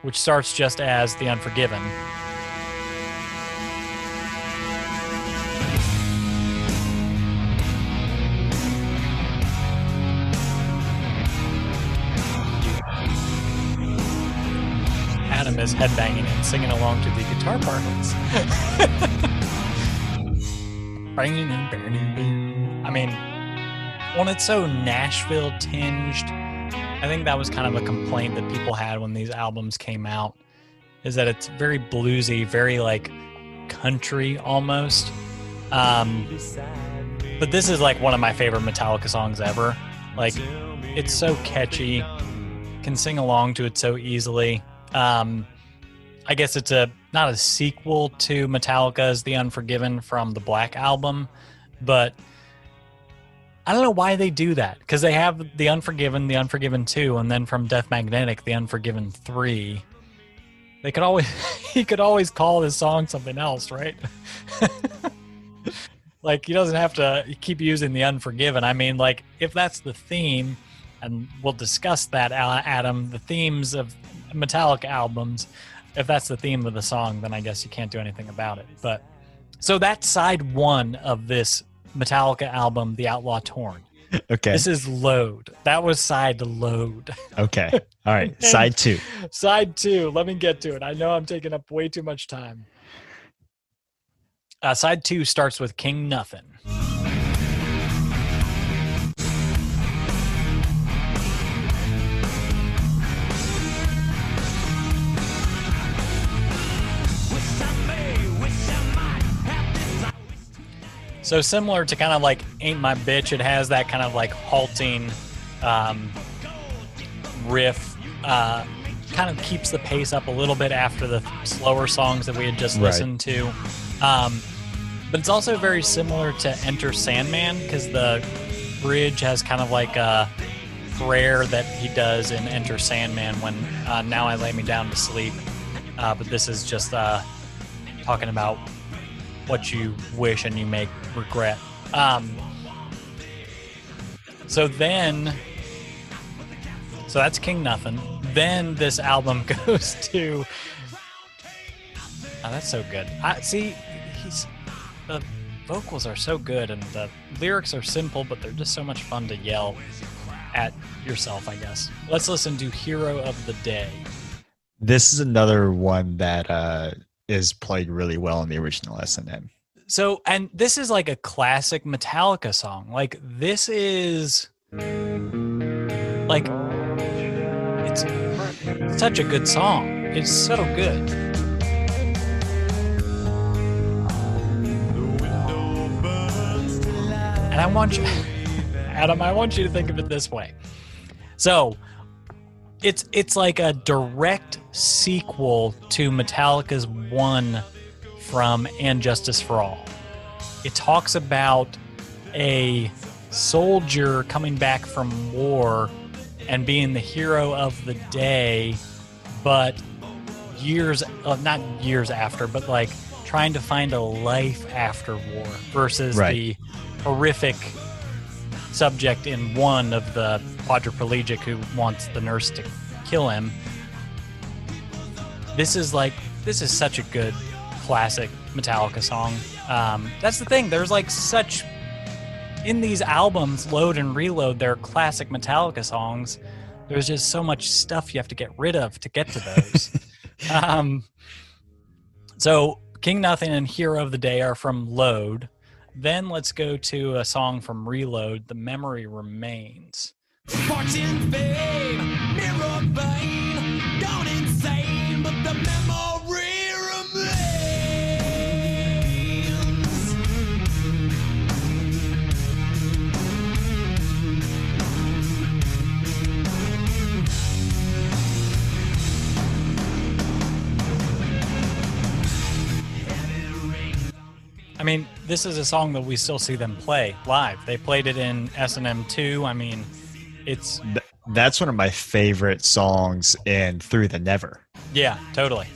which starts just as The Unforgiven. Is headbanging and singing along to the guitar parts. <laughs> I mean, when it's so Nashville tinged, I think that was kind of a complaint that people had when these albums came out, is that it's very bluesy, very like country almost. Um, but this is like one of my favorite Metallica songs ever. Like, it's so catchy, can sing along to it so easily. Um, I guess it's a not a sequel to Metallica's The Unforgiven from the Black album, but I don't know why they do that because they have The Unforgiven, The Unforgiven 2, and then from Death Magnetic, The Unforgiven 3. They could always <laughs> he could always call this song something else, right? <laughs> like he doesn't have to keep using The Unforgiven. I mean, like if that's the theme, and we'll discuss that, Adam, the themes of Metallica albums. If that's the theme of the song, then I guess you can't do anything about it. But so that's side one of this Metallica album, The Outlaw Torn. <laughs> Okay. This is Load. That was side Load. <laughs> Okay. All right. Side two. side two. Let me get to it. I know I'm taking up way too much time. Uh, side two starts with King Nothing. So similar to kind of like "Ain't My Bitch," it has that kind of like halting um, riff. Uh, kind of keeps the pace up a little bit after the slower songs that we had just Right. listened to. Um, but it's also very similar to "Enter Sandman" because the bridge has kind of like a prayer that he does in "Enter Sandman" when uh, "Now I lay me down to sleep." Uh, but this is just uh, talking about what you wish and you make regret. Um, so then, so that's King Nothing. Then this album <laughs> goes to. Oh, that's so good. I see. He's the vocals are so good and the lyrics are simple, but they're just so much fun to yell at yourself. I guess. Let's listen to "Hero of the Day." This is another one that uh, is played really well in the original S&M. So, and this is like a classic Metallica song. Like, this is like it's such a good song. It's so good. And I want you, <laughs> Adam, I want you to think of it this way. So, it's it's like a direct sequel to Metallica's one from And Justice for All. It talks about a soldier coming back from war and being the hero of the day, but years, uh, not years after, but like trying to find a life after war versus Right. the horrific subject in one of the quadriplegic who wants the nurse to kill him. This is like this is such a good classic Metallica song. Um, that's the thing. There's like such in these albums, load and reload. They're classic Metallica songs. There's just so much stuff you have to get rid of to get to those. <laughs> um, so King Nothing and Hero of the Day are from Load. Then let's go to a song from Reload, The Memory Remains. Fame, mirror vain, I mean, this is a song that we still see them play live. They played it in S&M 2. I mean, it's Th- that's one of my favorite songs in Through the Never. Yeah, totally.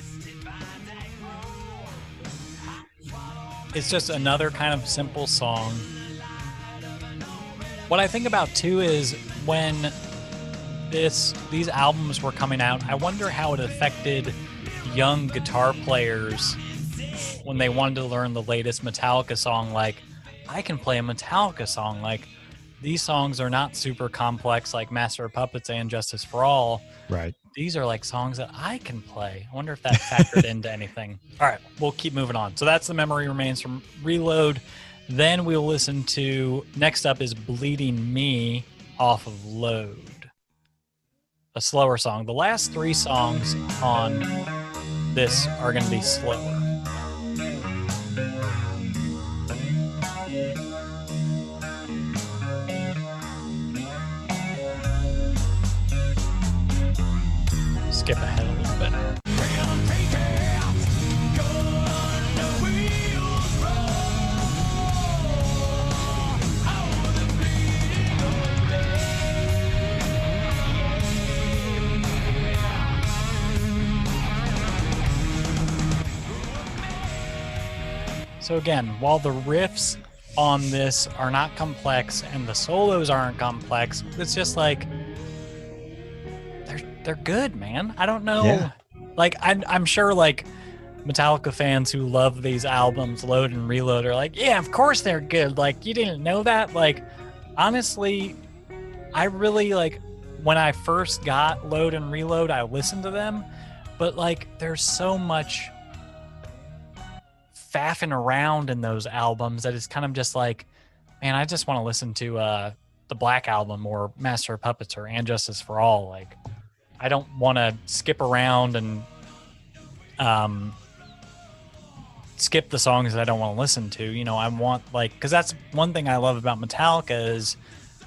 It's just another kind of simple song. What I think about too is when this these albums were coming out, I wonder how it affected young guitar players when they wanted to learn the latest Metallica song like I can play a Metallica song like these songs are not super complex like Master of Puppets and Justice for All Right. these are like songs that I can play. I wonder if that factored <laughs> into anything. All right, we'll keep moving on. So that's the memory remains from Reload. Then we'll listen to next up is Bleeding Me off of Load. A slower song. The last three songs on this are going to be slower. Skip ahead a little bit. So again, while the riffs on this are not complex and the solos aren't complex, it's just like they're good, man. I don't know. Yeah. Like I'm I'm sure like Metallica fans who love these albums, Load and Reload, are like, yeah, of course they're good. Like you didn't know that. Like honestly, I really like when I first got Load and Reload, I listened to them, but like there's so much faffing around in those albums that it's kind of just like, man, I just want to listen to uh, the Black Album or Master of Puppets or And Justice for All. Like, I don't want to skip around and um, skip the songs that I don't want to listen to. You know, I want like because that's one thing I love about Metallica is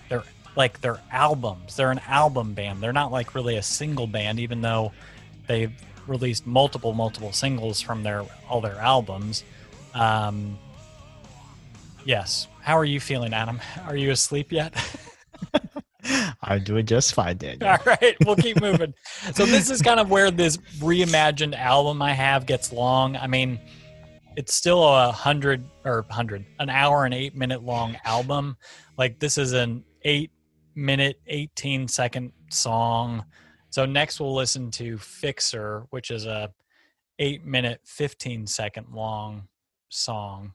they're like they're albums. They're an album band. They're not like really a single band, even though they've released multiple multiple singles from their all their albums. Um, yes. How are you feeling, Adam? <laughs> Are you asleep yet? <laughs> I'm doing just fine, Daniel. All right, we'll keep moving. So this is kind of where this reimagined album I have gets long. I mean, it's still a hundred or hundred, an hour and eight minute long album. Like this is an eight minute, eighteen second song. So next we'll listen to Fixer, which is a eight minute, fifteen second long song.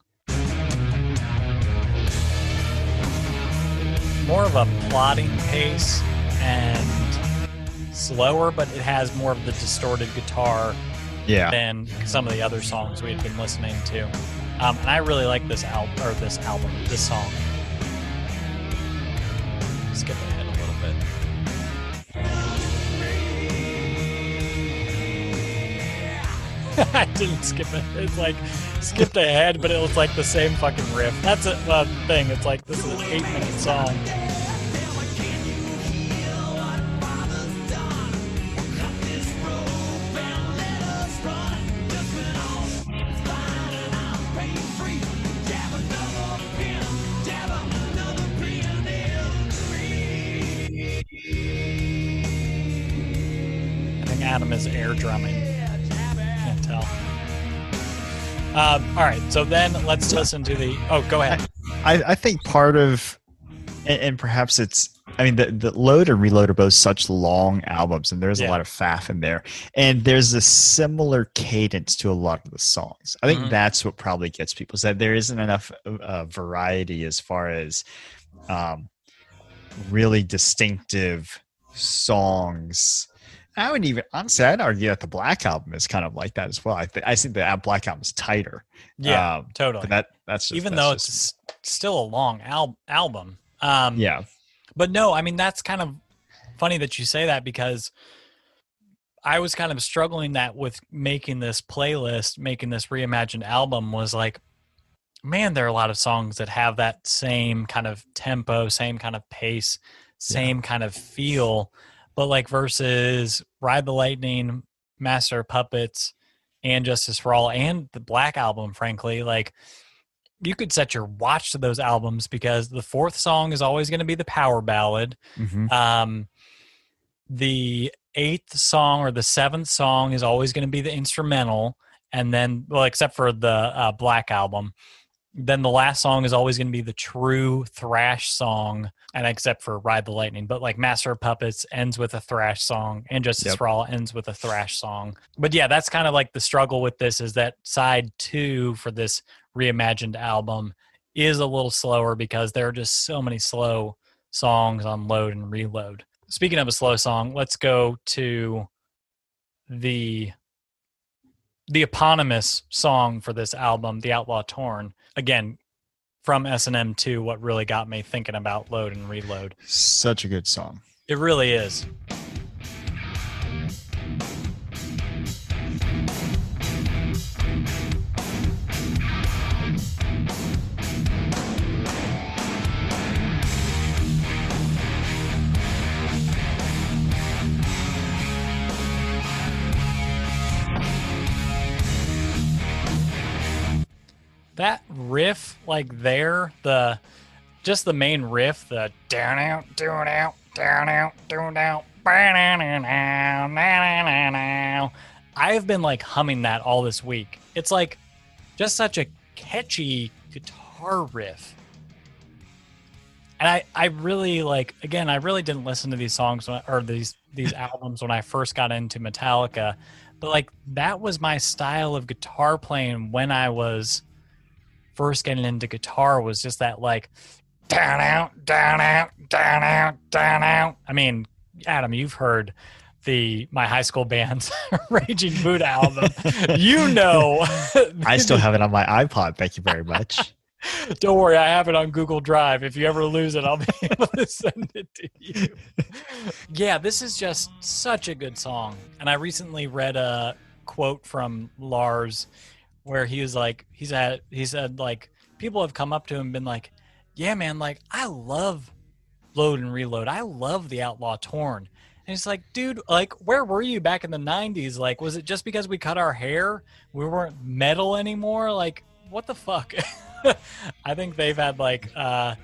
More of a plotting pace and slower, but it has more of the distorted guitar Yeah. than some of the other songs we had been listening to. Um, and I really like this album or this album, this song. Skip ahead a little bit. <laughs> I didn't skip it. It's like skipped ahead, but it was like the same fucking riff. That's a uh, thing. It's like this is an eight minute song. I think Adam is air drumming. Um, all right, so then let's listen to the. Oh, go ahead. I, I think part of, and, and perhaps it's, I mean, the, the Load and Reload are both such long albums, and there's Yeah. a lot of faff in there. And there's a similar cadence to a lot of the songs. I think Mhm. that's what probably gets people, is that there isn't enough uh, variety as far as um, really distinctive songs. I would even, honestly, I'd argue that the Black Album is kind of like that as well. I, th- I think the Black Album is tighter. Yeah, Um, totally. but that that's just, Even that's though just- it's still a long al- album. Um, yeah. But no, I mean that's kind of funny that you say that because I was kind of struggling that with making this playlist, making this reimagined album was like, man, there are a lot of songs that have that same kind of tempo, same kind of pace, same kind of feel, but like versus Ride the Lightning, Master of Puppets, and Justice for All, and the Black Album, frankly, like you could set your watch to those albums because the fourth song is always going to be the power ballad. Mhm. Um, the eighth song or the seventh song is always going to be the instrumental, and then well, except for the uh, Black album, then the last song is always going to be the true thrash song, and except for Ride the Lightning, but like Master of Puppets ends with a thrash song, and Justice Yep. for All ends with a thrash song. But yeah, that's kind of like the struggle with this is that side two for this reimagined album is a little slower because there are just so many slow songs on load and reload. Speaking of a slow song, let's go to the the eponymous song for this album, The Outlaw Torn. Again, from S&M 2 what really got me thinking about load and reload. Such a good song. It really is. That riff like there, the just the main riff, the down out, down out, down out, down out. I've been like humming that all this week. It's like just such a catchy guitar riff. And I, I really like again, I really didn't listen to these songs when, or these these albums when I first got into Metallica, but like that was my style of guitar playing when I was first getting into guitar was just that like down out, down out, down out, down out. I mean, Adam, you've heard the my high school band's <laughs> Raging Buddha album. <laughs> you know, I still have it on my iPod. Thank you very much. <laughs> Don't worry, I have it on Google Drive. If you ever lose it, I'll be able to send it to you. yeah, this is just such a good song. And I recently read a quote from Lars where he was like, he's at, he said, like, people have come up to him and been like, yeah, man, like, I love Load and Reload. I love The Outlaw Torn. And it's like, dude, like, where were you back in the 90s? Like, was it just because we cut our hair? We weren't metal anymore? Like, what the fuck? <laughs> I think they've had like uh,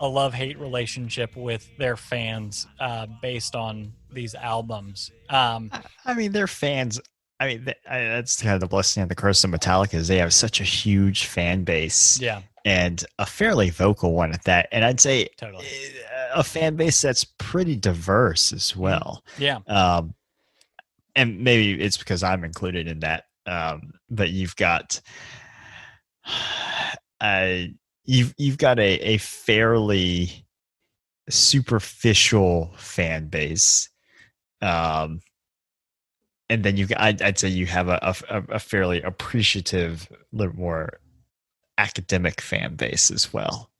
a love hate relationship with their fans uh, based on these albums. Um, I mean, they're fans. I mean, th- I, that's kind of the blessing and the curse of Metallica is they have such a huge fan base yeah, and a fairly vocal one at that. And I'd say totally. eh, a fan base that's pretty diverse as well. Yeah, Um, and maybe it's because I'm included in that. Um, but you've got, <sighs> uh, you've you've got a a fairly superficial fan base. Um, and then you've I'd, I'd say you have a, a, a fairly appreciative, little more academic fan base as well.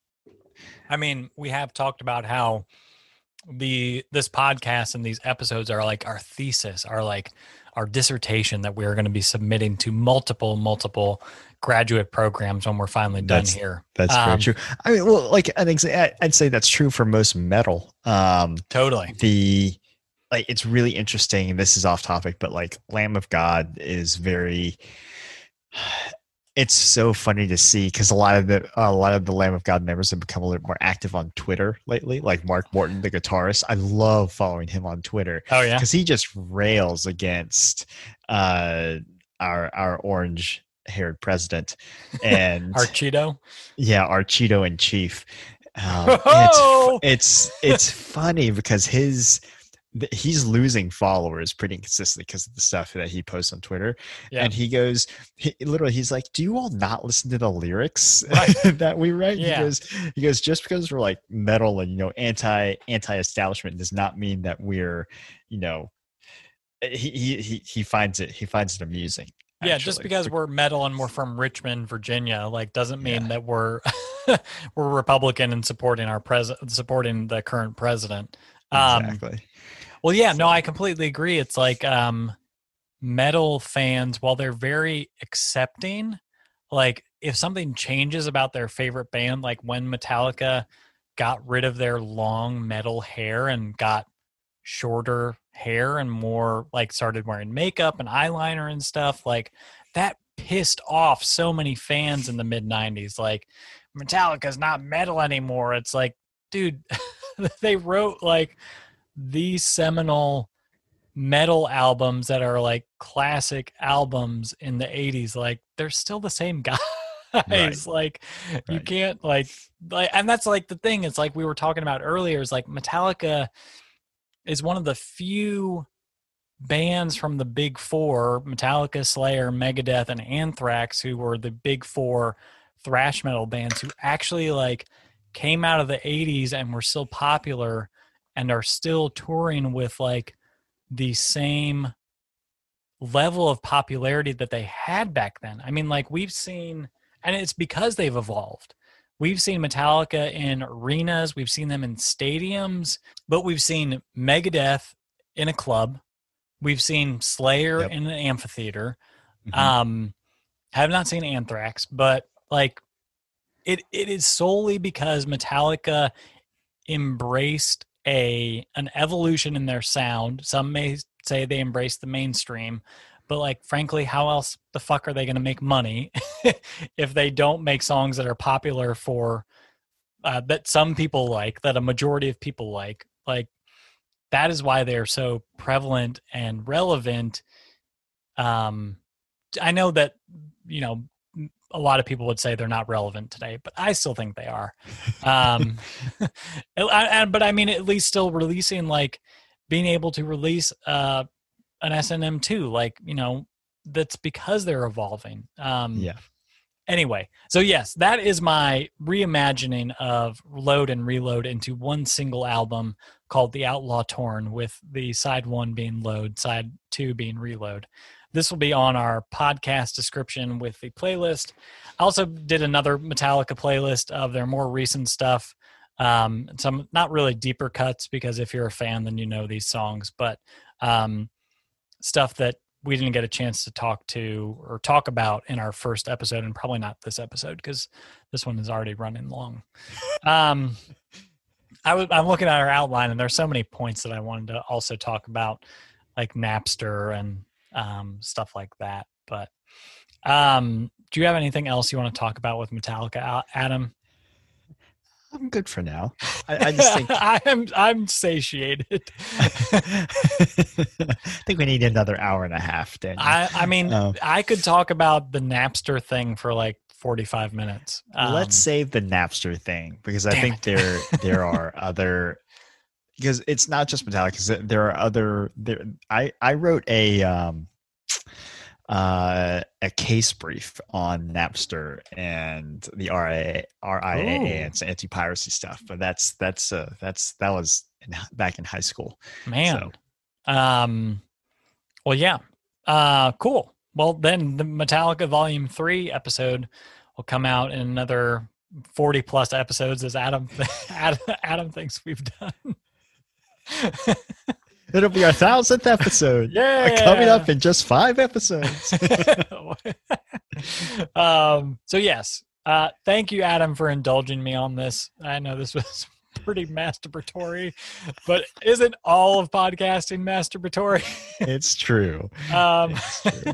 I mean, we have talked about how the this podcast and these episodes are like our thesis, are like our dissertation that we are going to be submitting to multiple, multiple graduate programs when we're finally done That's- here. That's Um, very true. I mean, well, like I think I'd say that's true for most metal. Um, Totally. the like it's really interesting. This is off topic, but like Lamb of God is very. <sighs> it's so funny to see because a lot of the a lot of the Lamb of God members have become a little more active on Twitter lately. Like Mark Morton, the guitarist, I love following him on Twitter Oh yeah. because he just rails against uh, our our orange haired president and <laughs> Our Cheeto. yeah, our Cheeto in chief. Um, Oh! it's <laughs> it's it's funny because his th- he's losing followers pretty consistently because of the stuff that he posts on Twitter. Yeah. And he goes, he, literally, he's like, "Do you all not listen to the lyrics Right. <laughs> that we write?" Yeah. He goes, he goes, just because we're like metal and you know anti anti establishment does not mean that we're, you know, eh, he he he, he finds it he finds it amusing. Yeah, just because we're metal and we're from Richmond, Virginia, like doesn't mean Yeah. that we're <laughs> we're Republican and supporting our president, supporting the current president. Um, exactly. Well, yeah, no, I completely agree. It's like um, metal fans, while they're very accepting, like if something changes about their favorite band, like when Metallica got rid of their long metal hair and got shorter hair and more like started wearing makeup and eyeliner and stuff, like that pissed off so many fans in the mid 90s. Like, Metallica's not metal anymore. It's like, dude, <laughs> they wrote like these seminal metal albums that are like classic albums in the 80s like they're still the same <laughs> guys Right. like you can't like like and that's like the thing it's like we were talking about earlier is like metallica is one of the few bands from the big four metallica slayer megadeth and anthrax who were the big four thrash metal bands who actually like came out of the 80s and were still popular and are still touring with like the same level of popularity that they had back then. I mean, like we've seen, and it's because they've evolved. We've seen Metallica in arenas, we've seen them in stadiums, but we've seen Megadeth in a club, we've seen Slayer Yep. in an amphitheater. Mhm. Um, have not seen Anthrax, but like it it is solely because Metallica embraced a an evolution in their sound. Some may say they embrace the mainstream, but like frankly, how else the fuck are they going to make money <laughs> if they don't make songs that are popular for uh, that some people like, that a majority of people like? Like that is why they're so prevalent and relevant. Um, I know that you know a lot of people would say they're not relevant today, but I still think they are. <laughs> Um, <laughs> I- I- but I mean, at least still releasing like being able to release uh, an S&M two, like you know, that's because they're evolving. Um, yeah. Anyway, so yes, that is my reimagining of Load and Reload into one single album called The Outlaw Torn, with the side one being Load, side two being Reload. This will be on our podcast description with the playlist. I also did another Metallica playlist of their more recent stuff. Um, some not really deeper cuts because if you're a fan, then you know these songs, but um, stuff that we didn't get a chance to talk to or talk about in our first episode, and probably not this episode because this one is already running long. Um, I was I'm looking at our outline, and there's so many points that I wanted to also talk about, like Napster and um, stuff like that. But um, do you have anything else you want to talk about with Metallica, Adam? I'm good for now. I, I just think <laughs> I am I'm satiated. <laughs> I think we need another hour and a half, Daniel. I I mean Oh. I could talk about the Napster thing for like 45 minutes. Um, Let's save the Napster thing because I think it. there there <laughs> are other because it's not just Metallica. there are other. There, I I wrote a um uh a case brief on Napster and the RIA RIAA Ooh. and anti piracy stuff, but that's that's uh that's that was in, back in high school. man. Um well yeah. Uh cool. Well then the Metallica volume 3 episode will come out in another 40 plus episodes as Adam <laughs> Adam, Adam thinks we've done. <laughs> It'll be our thousandth episode. <laughs> Yeah, coming up in just five episodes. <laughs> um, so yes, uh, thank you, Adam, for indulging me on this. I know this was pretty masturbatory, but isn't all of podcasting masturbatory? it's true. um, It's true.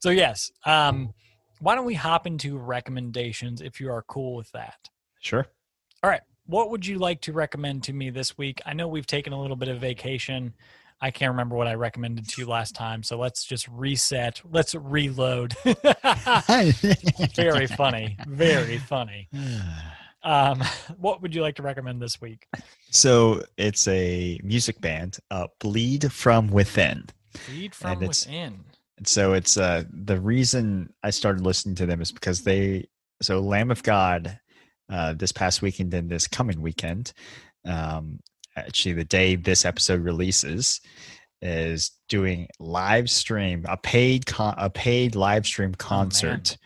so yes, um, why don't we hop into recommendations if you are cool with that? Sure. All right. What would you like to recommend to me this week? I know we've taken a little bit of vacation. I can't remember what I recommended to you last time. So let's just reset. Let's reload. <laughs> Very funny. Very funny. <sighs> Um, what would you like to recommend this week? So it's a music band, uh, Bleed from Within. Bleed from it's- within. And so it's uh the reason I started listening to them is because they so Lamb of God uh this past weekend and this coming weekend, um actually the day this episode releases is doing live stream a paid con- a paid live stream concert.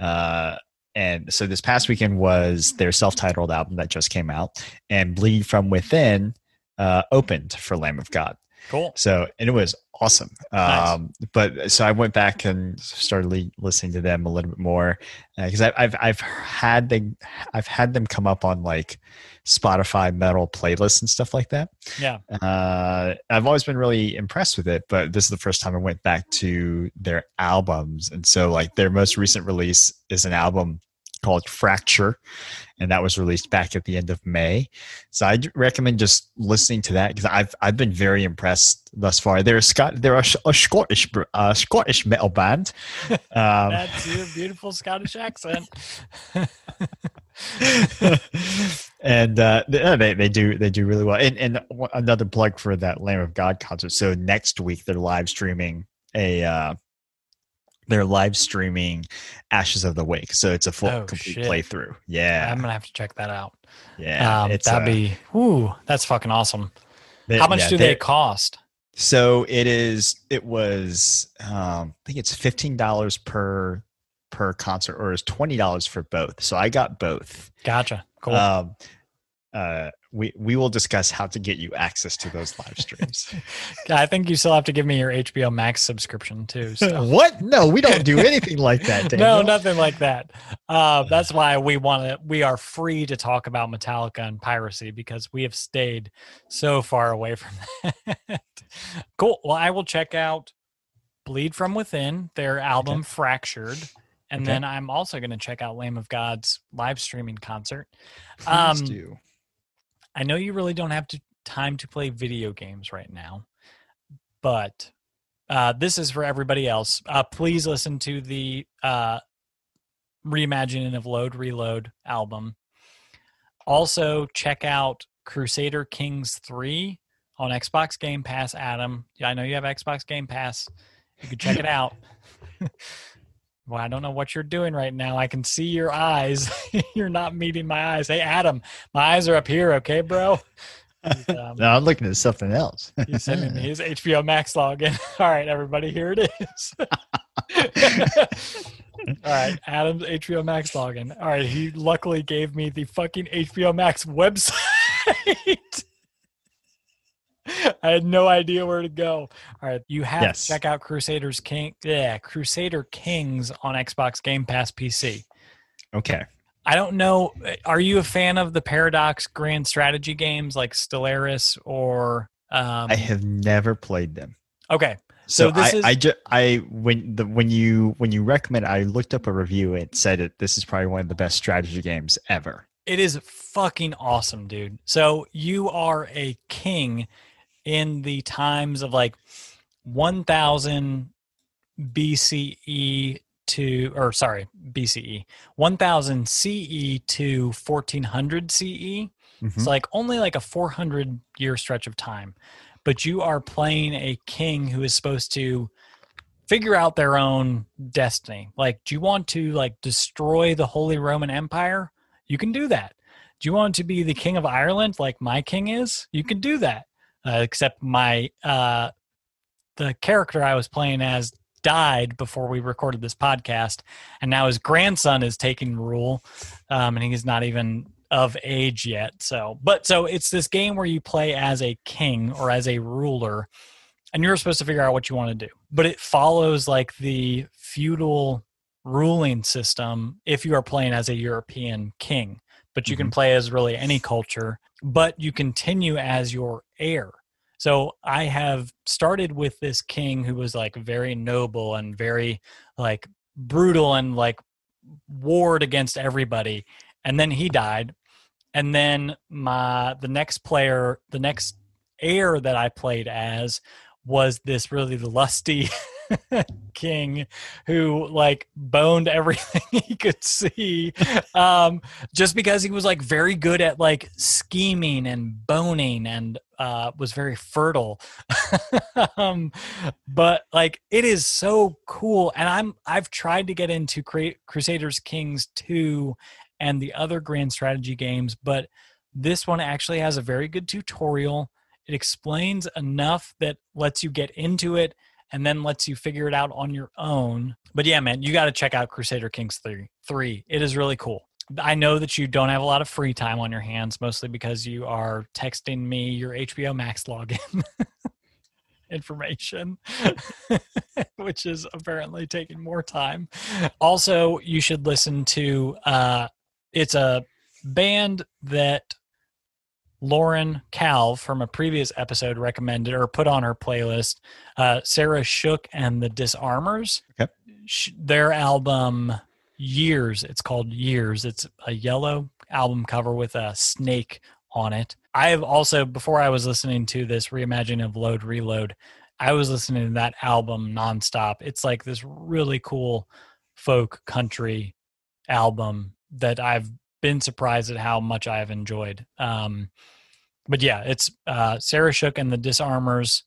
uh and so this past weekend was their self-titled album that just came out and Bleed from Within uh opened for Lamb of God. Cool. So, and it was awesome. Nice. Um, but so I went back and started le- listening to them a little bit more because I I've I've had them I've had them come up on like Spotify metal playlists and stuff like that. Yeah. Uh, I've always been really impressed with it, but this is the first time I went back to their albums, and so like their most recent release is an album called Fracture, and that was released back at the end of May. So I recommend just listening to that because I've I've been very impressed thus far. They're a Scot they're a, a Scottish uh, Scottish metal band. <laughs> Um, That's your beautiful Scottish accent. <laughs> and uh, they, uh, they they do they do really well. And and another plug for that Lamb of God concert. So next week they're live streaming a uh, they're live streaming Ashes of the Wake. So it's a full Oh, complete shit. playthrough. Yeah, I'm gonna have to check that out. yeah. um, it's, that'd uh, be. Ooh, that's fucking awesome. they- How much yeah, do they cost? So it is. It was. Um, I think it's fifteen dollars per per concert, or is twenty dollars for both. So I got both. Gotcha. Cool. Um, uh, we we will discuss how to get you access to those live streams. <laughs> I think you still have to give me your HBO Max subscription too. So. <laughs> what? No, we don't do anything like that. <laughs> no, nothing like that. Uh, that's why we want to. We are free to talk about Metallica and piracy because we have stayed so far away from that. cool. Well, I will check out "Bleed from Within," their album "Fractured," and Okay. then I'm also going to check out Lamb of God's live streaming concert. Please um, do. I know you really don't have to, time to play video games right now, but uh, this is for everybody else. Uh, please listen to the uh, reimagining of Load Reload album. Also, check out Crusader Kings 3 on Xbox Game Pass, Adam. Yeah, I know you have Xbox Game Pass. You can check it out. <laughs> <laughs> well, I don't know what you're doing right now. I can see your eyes. <laughs> you're not meeting my eyes. Hey, Adam, my eyes are up here, okay, bro? <laughs> Um, No, I'm looking at something else. He's sending me <laughs> his HBO Max login. All right, everybody, here it is. All right, Adam's HBO Max login. All right, he luckily gave me the fucking HBO Max website. <laughs> I had no idea where to go. All right, you have Yes. to check out Crusaders King, yeah, Crusader Kings on Xbox Game Pass PC. okay. I don't know. Are you a fan of the Paradox Grand Strategy games like Stellaris or? Um, I have never played them. okay, So, So this I, is- I just I when the when you when you recommend I looked up a review and said it this is probably one of the best strategy games ever. It is fucking awesome, dude. So you are a king in the times of like 1000 BCE to, or sorry, BCE, 1000 CE to 1400 CE. Mhm. It's like only like a 400 year stretch of time. But you are playing a king who is supposed to figure out their own destiny. Like, do you want to like destroy the Holy Roman Empire? You can do that. Do you want to be the king of Ireland like my king is? You can do that. Uh, except my uh, the character I was playing as died before we recorded this podcast, and now his grandson is taking rule, um, and he's not even of age yet. So, but so it's this game where you play as a king or as a ruler, and you're supposed to figure out what you want to do. But it follows like the feudal ruling system if you are playing as a European king. But you can mm-hmm. play as really any culture, but you continue as your heir. So I have started with this king who was like very noble and very like brutal and like warred against everybody. And then he died. And then my the next player, the next heir that I played as was this really the lusty <laughs> <laughs> king who like boned everything <laughs> he could see. Um just because he was like very good at like scheming and boning and uh was very fertile. <laughs> Um but like it is so cool. And i'm i've tried to get into Cru- crusaders kings 2 and the other grand strategy games but this one actually has a very good tutorial. It explains enough that lets you get into it and then lets you figure it out on your own. But yeah, man, you got to check out Crusader Kings 3. 3. It is really cool. I know that you don't have a lot of free time on your hands, mostly because you are texting me your HBO Max login <laughs> information, <laughs> which is apparently taking more time. Also, you should listen to uh, it's a band that Lauren Calv from a previous episode recommended or put on her playlist. Uh, Sarah Shook and the Disarmers. Okay. Sh- Their album Years. It's called Years. It's a yellow album cover with a snake on it. I have also, before I was listening to this reimagining of Load Reload, I was listening to that album nonstop. It's like this really cool folk country album that I've been surprised at how much I've enjoyed. Um, but yeah, it's uh, Sarah Shook and the Disarmers.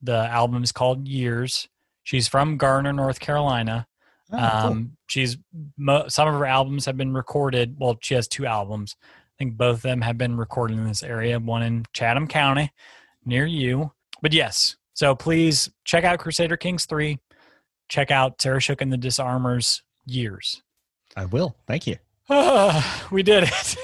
The album is called Years. She's from Garner, North Carolina. Oh, cool. Um, she's mo- some of her albums have been recorded. Well, she has two albums. I think both of them have been recorded in this area. One in Chatham County, near you. But yes, so please check out Crusader Kings three. Check out Sarah Shook and the Disarmers. Years. I will. Thank you. <sighs> we did it.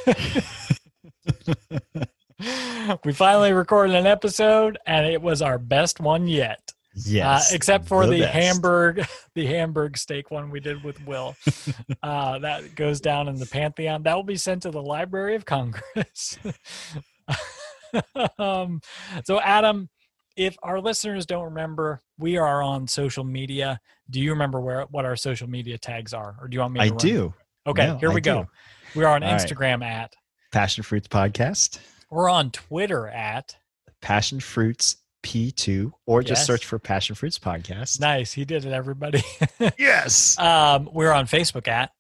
<laughs> we finally recorded an episode, and it was our best one yet. Yes. uh, except for the, best. Hamburg, <laughs> the Hamburg steak one we did with Will. <laughs> uh, that goes down in the pantheon. That will be sent to the Library of Congress. um, so, Adam, if our listeners don't remember, we are on social media. Do you remember where what our social media tags are, or do you want me? to I do. Okay, No, here I we go. We are on All right. Instagram at. Passion Fruits Podcast, We're on Twitter at. Passion Fruits P2, or just Yes. search for Passion Fruits Podcast. Nice, he did it, everybody. <laughs> Yes. um, we're on Facebook at.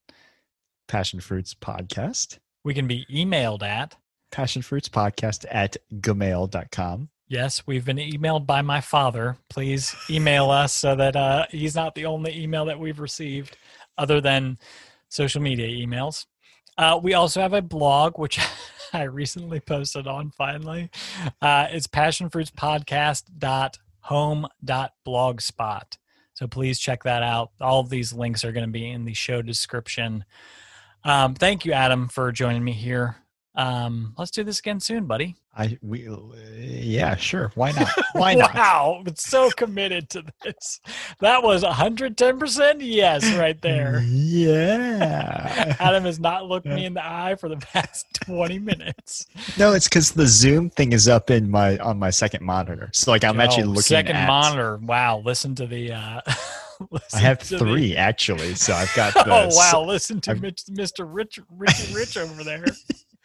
Passion Fruits Podcast. We can be emailed at. Passion Fruits Podcast at gmail.com. Yes, we've been emailed by my father. Please email us so that uh, he's not the only email that we've received other than social media emails. Uh, we also have a blog, which <laughs> I recently posted on finally. Uh, it's passionfruitspodcast.home.blogspot. So please check that out. All of these links are going to be in the show description. Um, thank you, Adam, for joining me here. Um, let's do this again soon, buddy. I we yeah, sure. Why not? Why <laughs> not? Wow, it's so committed to this. That was 110% yes right there. Yeah. Adam has not looked me in the eye for the past <laughs> 20 minutes. No, it's because the Zoom thing is up in my on my second monitor. So like I'm actually Oh, looking second at monitor. Wow, listen to the uh <laughs> I listen have to the- three actually. So I've got the Oh wow, listen to I've- Mr. Rich Rich Rich over there.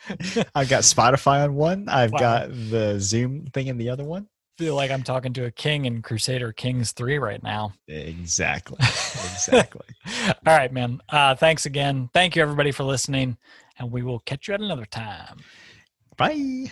<laughs> I've got Spotify on one. I've Wow. got the Zoom thing in the other one. feel like I'm talking to a king in Crusader Kings 3 right now. Exactly. <laughs> Exactly. All right, man. Uh thanks again. Thank you everybody for listening and we will catch you at another time. Bye.